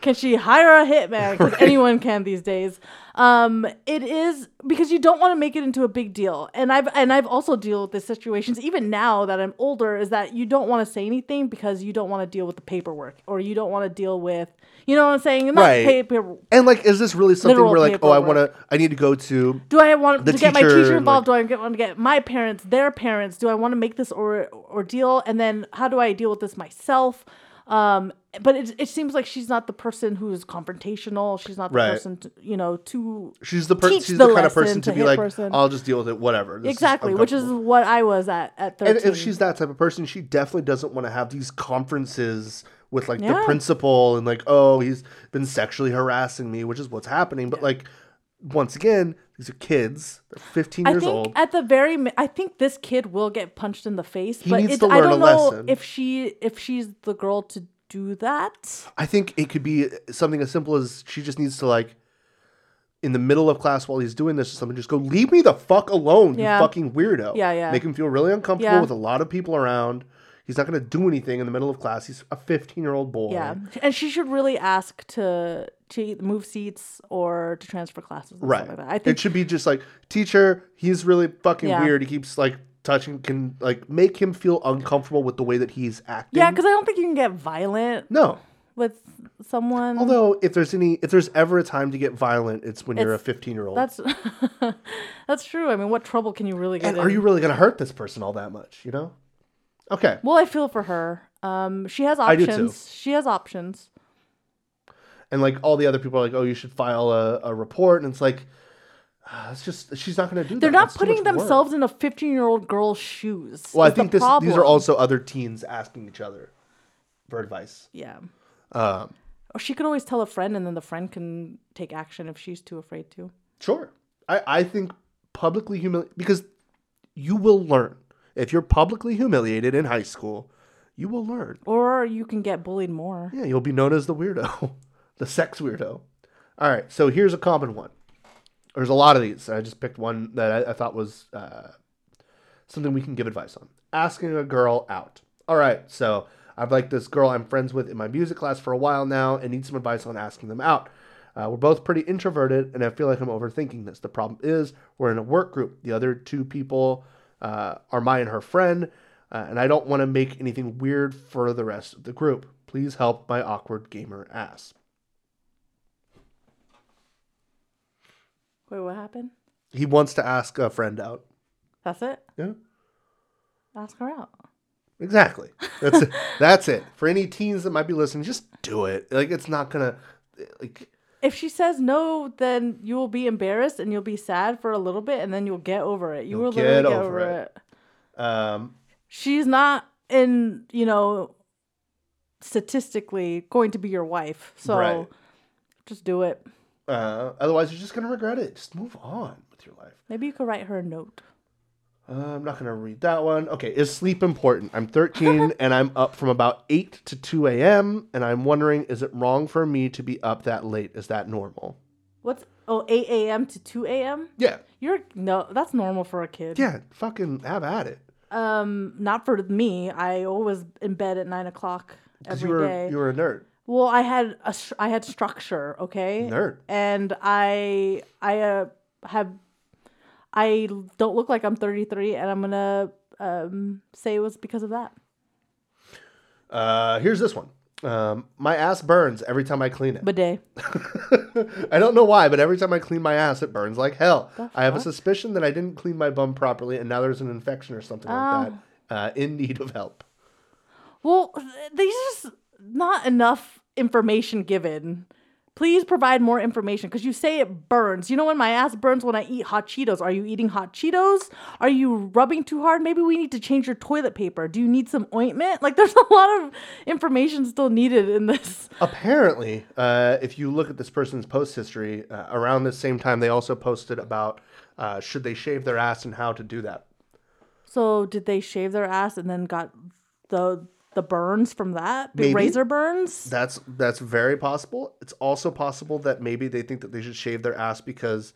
can she hire a hitman? Because anyone can these days. Um, it is because you don't want to make it into a big deal, and I've and I've also deal with these situations even now that I'm older. Is that you don't want to say anything because you don't want to deal with the paperwork, or you don't want to deal with, you know what I'm saying? Not Right. paper. and like is this really something where like oh i want to i need to go to Do I want to get my teacher teacher involved? like- do I want to get my parents, their parents? Do I want to make this or ordeal? And then how do I deal with this myself? Um, but it, it seems like she's not the person who is confrontational. She's not the Right. person, to, you know, to she's the per- she's the the, kind of person to, to be like person. i'll just deal with it whatever This is exactly, which is what I was at at and if she's that type of person she definitely doesn't want to have these conferences with like the principal and like oh he's been sexually harassing me which is what's happening but like once again these are kids they're 15 I years think old at the very, I think this kid will get punched in the face. He but needs it, to I don't a know lesson. if she if she's the girl to do that. I think it could be something as simple as she just needs to like in the middle of class while he's doing this or something, just go, leave me the fuck alone, Yeah. you fucking weirdo. Yeah, yeah. Make him feel really uncomfortable Yeah. with a lot of people around. He's not gonna do anything in the middle of class. He's a fifteen year old boy. Yeah, and she should really ask to to move seats or to transfer classes. Right. Like that. I think. it should be just like, teacher, he's really fucking Yeah. weird. He keeps like touching can like make him feel uncomfortable with the way that he's acting. Yeah, because I don't think you can get violent no. with someone. Although if there's any if there's ever a time to get violent, it's when you're a 15 year old. that's that's true. I mean, what trouble can you really get And in? are you really gonna hurt this person all that much? You know? Okay. Well, I feel for her. Um, she has I do too. options. She has options. And like all the other people are like, oh, you should file a, a report, and it's like, ah, it's just she's not gonna do that. They're that. not That's putting much work. themselves in a 15 year old girl's shoes. Well, I is the think this, these are also other teens asking each other for advice. Yeah. Um, Or she could always tell a friend, and then the friend can take action if she's too afraid to. Sure. I, I think publicly humiliate because you will learn. If you're publicly humiliated in high school, you will learn. Or you can get bullied more. Yeah, you'll be known as the weirdo, the sex weirdo. All right, so here's a common one. There's a lot of these. I just picked one that I, I thought was uh, something we can give advice on. Asking a girl out. All right, so I've liked this girl I'm friends with in my music class for a while now and need some advice on asking them out. Uh, we're both pretty introverted, and I feel like I'm overthinking this. The problem is, we're in a work group. The other two people uh, are my and her friend, uh, and I don't want to make anything weird for the rest of the group. Please help my awkward gamer ass. Wait, what happened? He wants to ask a friend out. That's it? Yeah, Ask her out. exactly. That's it. That's it. For any teens that might be listening, just do it. Like it's not gonna like If she says no, then you will be embarrassed and you'll be sad for a little bit, and then you'll get over it. You You'll will literally get get over over it. it. um She's not in, you know, statistically going to be your wife. So Right. just do it. uh otherwise you're just gonna regret it. Just move on with your life. Maybe you could write her a note. Uh, I'm not going to read that one. Okay, is sleep important? I'm 13 and I'm up from about 8 to 2 a.m. And I'm wondering, is it wrong for me to be up that late? Is that normal? What's oh 8 a.m. to 2 a.m. Yeah. You're no, that's normal for a kid. Yeah, fucking have at it. Um, not for me. I always in bed at nine o'clock every you were, day. you were a nerd. Well, I had a I had structure, okay? Nerd. And I I uh, have I don't look like I'm 33 and I'm to um say it was because of that. Uh, here's this one. Um, my ass burns every time I clean it. Bidet. I don't know why, but every time I clean my ass, it burns like hell. I have a suspicion that I didn't clean my bum properly, and now there's an infection or something Oh. like that. Uh, in need of help. Well, there's just not enough information given. Please provide more information because you say it burns. You know when my ass burns when I eat hot Cheetos? Are you eating hot Cheetos? Are you rubbing too hard? Maybe we need to change your toilet paper. Do you need some ointment? Like there's a lot of information still needed in this. Apparently, uh, if you look at this person's post history, uh, around the same time, they also posted about uh, should they shave their ass and how to do that. So did they shave their ass and then got the the burns from that? The Maybe. razor burns? That's that's very possible. It's also possible that maybe they think that they should shave their ass because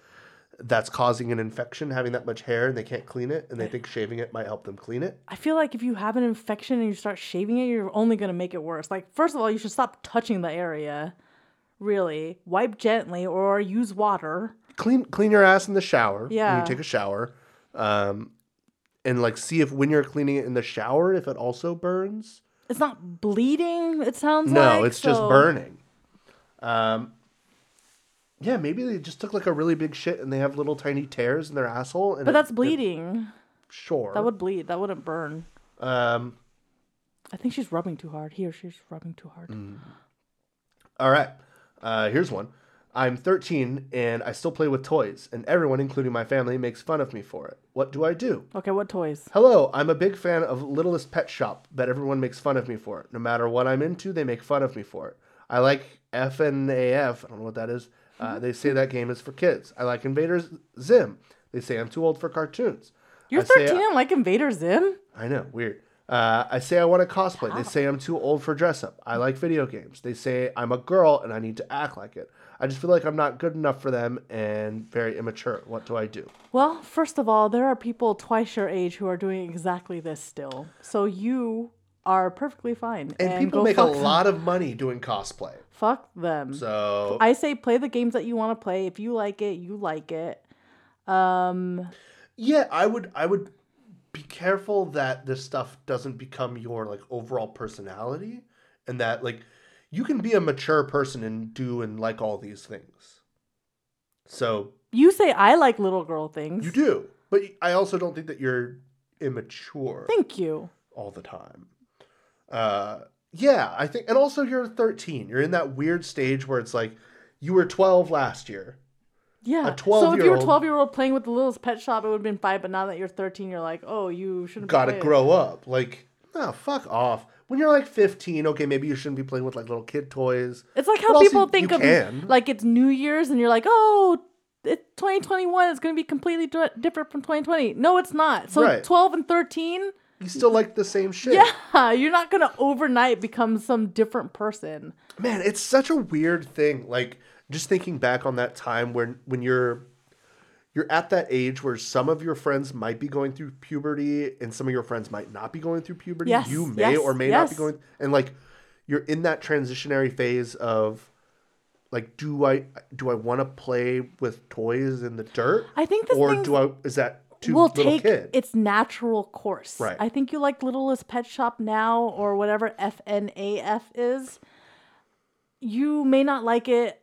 that's causing an infection, having that much hair, and they can't clean it, and they think shaving it might help them clean it. I feel like if you have an infection and you start shaving it, you're only going to make it worse. Like, first of all, you should stop touching the area. Really. Wipe gently or use water. Clean clean your ass in the shower when Yeah. you take a shower, um, and like see if when you're cleaning it in the shower if it also burns. It's not bleeding, it sounds No, like. it's just burning. Um, yeah, maybe they just took like a really big shit and they have little tiny tears in their asshole. And But it- that's it- bleeding. sure. That would bleed. That wouldn't burn. Um, I think she's rubbing too hard. He or she's rubbing too hard. Mm. all right. Uh, here's one. I'm 13 and I still play with toys, and everyone, including my family, makes fun of me for it. What do I do? Okay, what toys? Hello, I'm a big fan of Littlest Pet Shop, but everyone makes fun of me for it. No matter what I'm into, they make fun of me for it. I like FNAF, I don't know what that is. Uh, they say that game is for kids. I like Invaders Zim. They say I'm too old for cartoons. You're I say- 13 and like Invader Zim? I know, weird. Uh, I say I want to cosplay. They say I'm too old for dress up. I like video games. They say I'm a girl and I need to act like it. I just feel like I'm not good enough for them and very immature. What do I do? Well, first of all, there are people twice your age who are doing exactly this still. So you are perfectly fine. And, people make a them. lot of money doing cosplay. Fuck them. So I say play the games that you want to play. If you like it, you like it. Um, Yeah, I would I would be careful that this stuff doesn't become your like overall personality and that like you can be a mature person and do and like all these things. So You say I like little girl things. you do, but I also don't think that you're immature Thank you. all the time. Uh, yeah, I think, and also you're 13. You're in that weird stage where it's like you were 12 last year. Yeah. A so if you were 12-year-old 12 year old playing with the littlest pet shop, it would have been fine. But now that you're 13, you're like, oh, you shouldn't. Got to grow up. Like, no, fuck off. When you're like 15, okay, maybe you shouldn't be playing with like little kid toys. It's like how people you think of can. like it's New Year's and you're like, oh, it's 2021. It's going to be completely di- different from 2020. No, it's not. So Right. 12 and 13, You still like the same shit. yeah, you're not going to overnight become some different person. Man, it's such a weird thing. Like just thinking back on that time when when you're you're at that age where some of your friends might be going through puberty and some of your friends might not be going through puberty. Yes, you may yes, or may not be yes. going and like you're in that transitionary phase of like do I do I want to play with toys in the dirt? I think this or do I is that too will little take kid? its natural course. Right. I think you like Littlest Pet Shop now or whatever FNAF is. You may not like it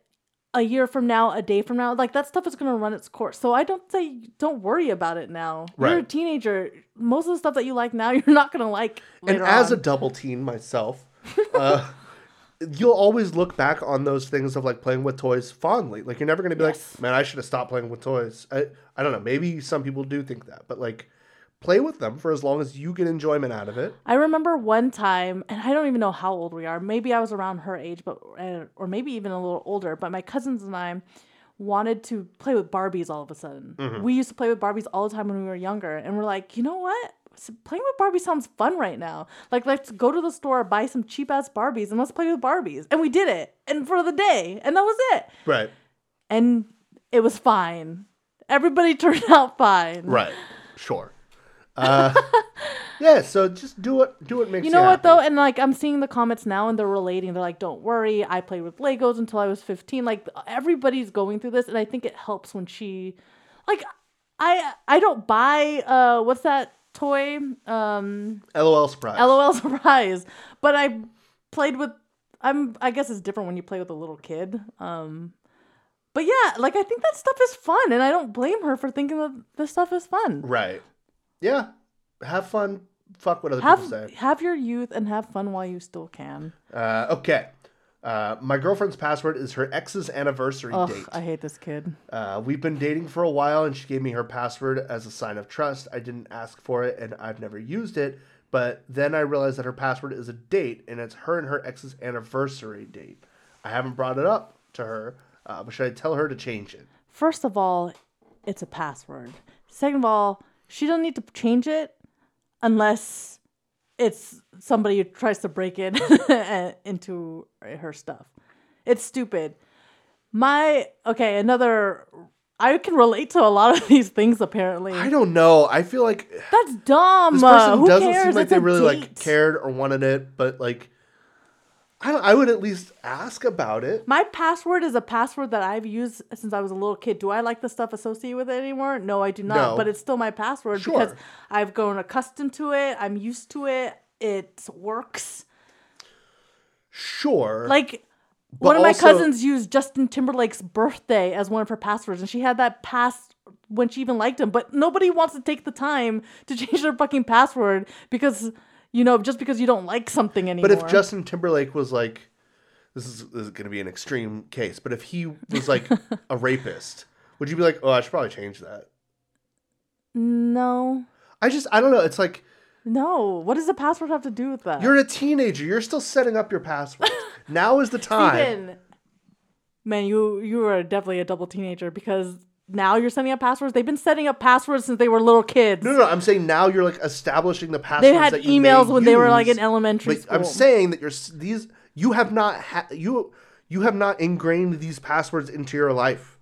a year from now, a day from now. Like that stuff is going to run its course. So I don't say don't worry about it now. You're a teenager. Most of the stuff that you like now, you're not going to like. and as a double teen myself, uh, you'll always look back on those things of like playing with toys fondly. Like you're never gonna be Yes. like, man, I should have stopped playing with toys. I I don't know. Maybe some people do think that, but like, play with them for as long as you get enjoyment out of it. I remember one time, and I don't even know how old we are. Maybe I was around her age, but or maybe even a little older. But my cousins and I wanted to play with Barbies all of a sudden. Mm-hmm. We used to play with Barbies all the time when we were younger, and we're like, you know what? Playing with Barbie sounds fun right now. Like, let's go to the store, buy some cheap ass Barbies, and let's play with Barbies. And we did it, and for the day, and that was it. Right. And it was fine. Everybody turned out fine. Right. Sure. Uh, yeah. So just do what do what makes You you. know what happy. though, and like I'm seeing the comments now, and they're relating. They're like, "Don't worry, I played with Legos until I was 15." Like everybody's going through this, and I think it helps when she, like, I I don't buy uh what's that toy um LOL surprise. LOL surprise, but I played with. I'm I guess it's different when you play with a little kid. Um, but yeah, like I think that stuff is fun, and I don't blame her for thinking that this stuff is fun. Right. Yeah. Have fun. Fuck what other Have people say. have your youth and have fun while you still can. Uh, okay. Uh, my girlfriend's password is her ex's anniversary Ugh, date. I hate this kid. Uh, we've been dating for a while, and she gave me her password as a sign of trust. I didn't ask for it, and I've never used it. But then I realized that her password is a date, and it's her and her ex's anniversary date. I haven't brought it up to her, uh, but should I tell her to change it? First of all, it's a password. Second of all, she doesn't need to change it unless it's somebody who tries to break in into her stuff. It's stupid. My okay, another I can relate to a lot of these things apparently. I don't know. I feel like That's dumb. this person who doesn't cares? seem like It's they really like cared or wanted it, but like, I don't. I would at least ask about it. My password is a password that I've used since I was a little kid. Do I like the stuff associated with it anymore? No, I do not. No. But it's still my password because I've grown accustomed to it. I'm used to it. It works. Sure. Like one of my also- cousins used Justin Timberlake's birthday as one of her passwords, and she had that pass when she even liked him. But nobody wants to take the time to change their fucking password because you know just because you don't like something anymore. But if Justin Timberlake was like, this is, this is going to be an extreme case, but if he was like a rapist, would you be like, oh, I should probably change that? no, I just, I don't know. It's like, no, what does the password have to do with that? you're a teenager. You're still setting up your password. now is the time. Steven, man, you you are definitely a double teenager because now you're setting up passwords. They've been setting up passwords since they were little kids. No, no, no, I'm saying now you're like establishing the passwords. they had emails when they were like use, in elementary school. I'm saying that you're these. You have not ha- you you have not ingrained these passwords into your life.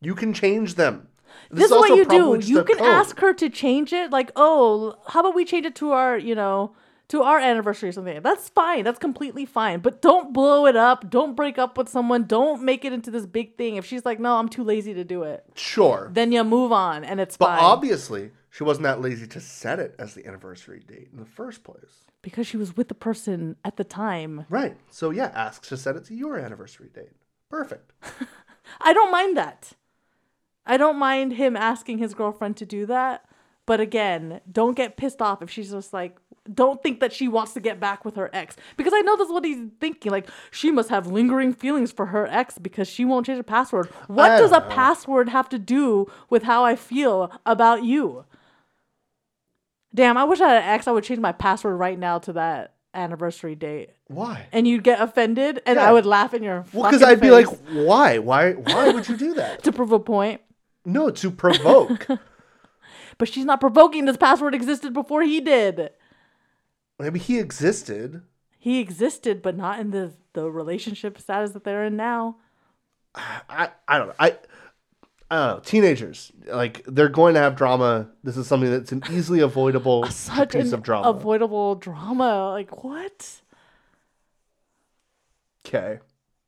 You can change them. this is what you do. You can code. ask her to change it. Like, oh, how about we change it to our, you know, to our anniversary or something. That's fine. That's completely fine. But don't blow it up. Don't break up with someone. Don't make it into this big thing. If she's like, no, I'm too lazy to do it, Sure, then you move on and it's but fine. obviously she wasn't that lazy to set it as the anniversary date in the first place. Because she was with the person at the time. Right. So yeah, ask to set it to your anniversary date. Perfect. I don't mind that. I don't mind him asking his girlfriend to do that. But again, don't get pissed off if she's just like, don't think that she wants to get back with her ex. Because I know that's what he's thinking. Like, she must have lingering feelings for her ex because she won't change her password. What I does a know. password have to do with how I feel about you? Damn, I wish I had an ex. I would change my password right now to that anniversary date. Why? And you'd get offended, and Yeah. I would laugh in your face. Well, because I'd be like, why? Why? Why would you do that? to prove a point. No, to provoke. But she's not provoking. This password existed before he did. Maybe he existed. He existed, but not in the the relationship status that they're in now. I, I don't know. I, I don't know. Teenagers, like, they're going to have drama. This is something that's an easily avoidable Such piece of drama. avoidable drama. Like what? okay.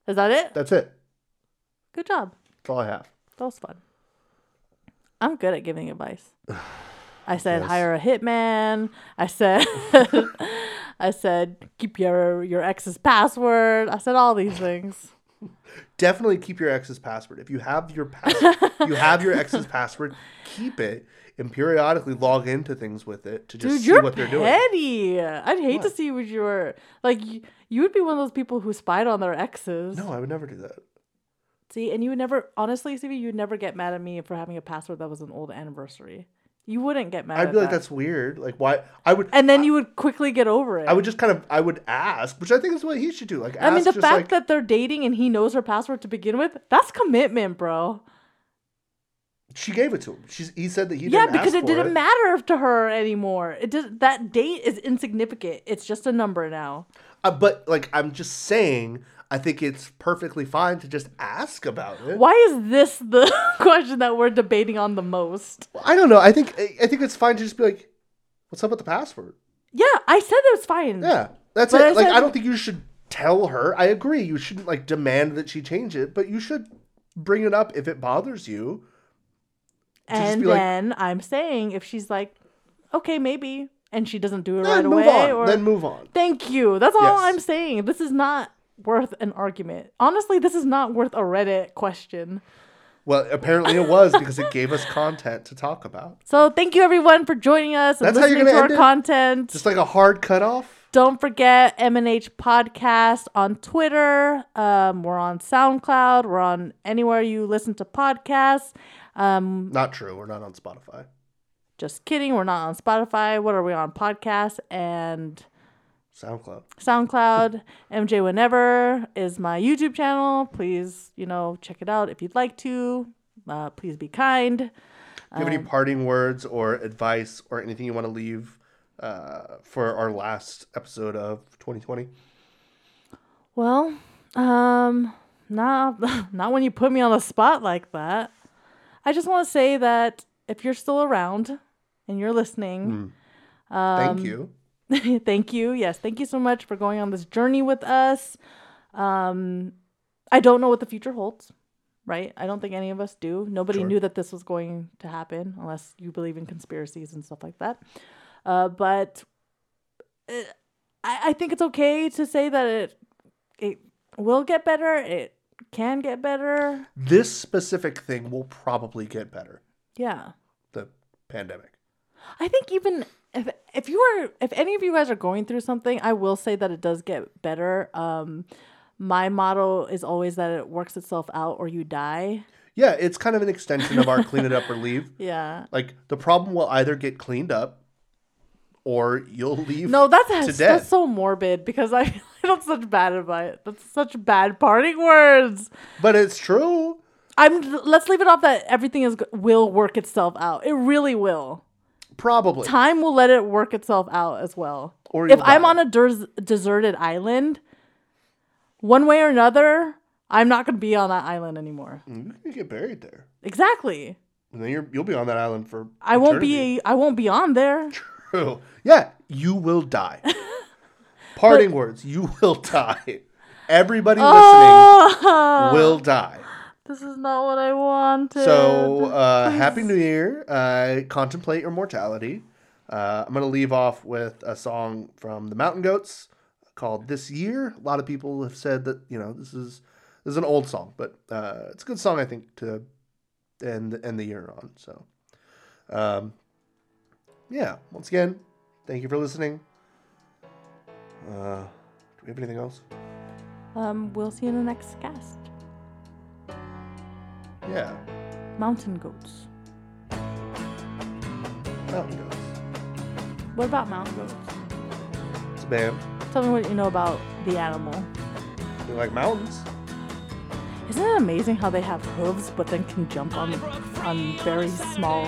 Is that it? That's it. Good job. That's all I have. That was fun. I'm good at giving advice. I said Yes. hire a hitman. I said I said keep your your ex's password. I said all these things. Definitely keep your ex's password. If you have your pass- you have your ex's password, keep it and periodically log into things with it to just Dude, see what they're doing. petty. I'd hate to see what you were like. You, you would be one of those people who spied on their exes. No, I would never do that. See, and you would never, honestly, Stevie, you would never get mad at me for having a password that was an old anniversary. You wouldn't get mad. I'd be like, that. that's weird. Like, why? I would. and then you would quickly get over it. I would just kind of. I would ask, which I think is what he should do. Like, ask I mean, the just fact like, that they're dating and he knows her password to begin with, that's commitment, bro. she gave it to him. She's. He said that he. yeah, because it didn't matter to her anymore. It does. That date is insignificant. It's just a number now. Uh, but like, I'm just saying. I think it's perfectly fine to just ask about it. Why is this the question that we're debating on the most? I don't know. I think. I think it's fine to just be like, "What's up with the password?" Yeah, I said it was fine. Yeah, that's But it. I like, I don't think you should tell her. I agree. You shouldn't like demand that she change it, but you should bring it up if it bothers you. And be like- then I'm saying if she's like, okay, maybe, and she doesn't do it Then right away, on. or Then move on. thank you. That's all Yes. I'm saying. This is not worth an argument. Honestly, this is not worth a Reddit question. Well, apparently it was because it gave us content to talk about. So thank you everyone for joining us and That's how you're listening to our end it? content. Just like a hard cutoff. Don't forget MNH Podcast on Twitter. Um, we're on SoundCloud. We're on anywhere you listen to podcasts. Um, Not true. We're not on Spotify. just kidding. We're not on Spotify. What are we on? Podcasts and SoundCloud. SoundCloud. MJ Whenever is my YouTube channel. Please, you know, check it out if you'd like to. Uh, please be kind. Do you have Um, any parting words or advice or anything you want to leave uh, for our last episode of 2020? Well, um, not not when you put me on the spot like that. I just want to say that if you're still around and you're listening, Um, Thank you. thank you. Yes, thank you so much for going on this journey with us. Um, I don't know what the future holds, right? I don't think any of us do. Nobody Sure. knew that this was going to happen unless you believe in conspiracies and stuff like that. Uh, but uh, I, I think it's okay to say that it it will get better. It can get better. This specific thing will probably get better. Yeah. The pandemic. I think even if if you are if any of you guys are going through something, I will say that it does get better. Um my motto is always that it works itself out or you die. Yeah, it's kind of an extension of our clean it up or leave. Yeah. Like the problem will either get cleaned up or you'll leave. No, that's that's, death. so morbid because I feel that's such bad advice. That's such bad parting words. But it's true. I'm let's leave it off that everything is will work itself out. It really will. Probably. Time will let it work itself out as well. Or if I'm die. on a des- deserted island, one way or another, I'm not going to be on that island anymore. Mm, you can get buried there. Exactly. And then you're, you'll be on that island for. I won't eternity. be I won't be on there. True. Yeah, you will die. Parting words: You will die. Everybody oh. listening Oh, will die. This is not what I wanted. So, uh, Happy New Year. Uh, contemplate your mortality. Uh, I'm going to leave off with a song from the Mountain Goats called This Year. A lot of people have said that, you know, this is this is an old song, but uh, it's a good song, I think, to end, end the year on. So, um, yeah, once again, thank you for listening. Uh, do we have anything else? Um, we'll see you in the next cast. Yeah, Mountain goats. Mountain Goats. What about mountain goats? It's a band. Tell me what you know about the animal. They like mountains. Isn't it amazing how they have hooves but then can jump on on very small?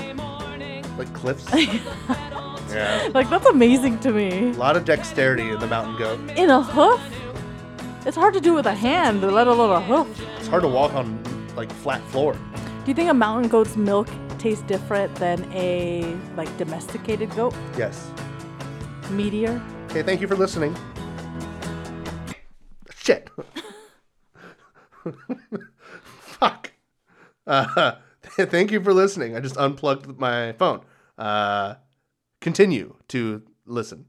Like cliffs. yeah. Like that's amazing to me. A lot of dexterity in the mountain goat. In a hoof? It's hard to do with a hand, let alone a hoof. It's hard to walk on like flat floor. Do you think a mountain goat's milk tastes different than a like domesticated goat? Yes. Meteor? Okay, thank you for listening. Shit. Fuck. Uh, thank you for listening. I just unplugged my phone. Uh, continue to listen.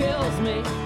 Kills me,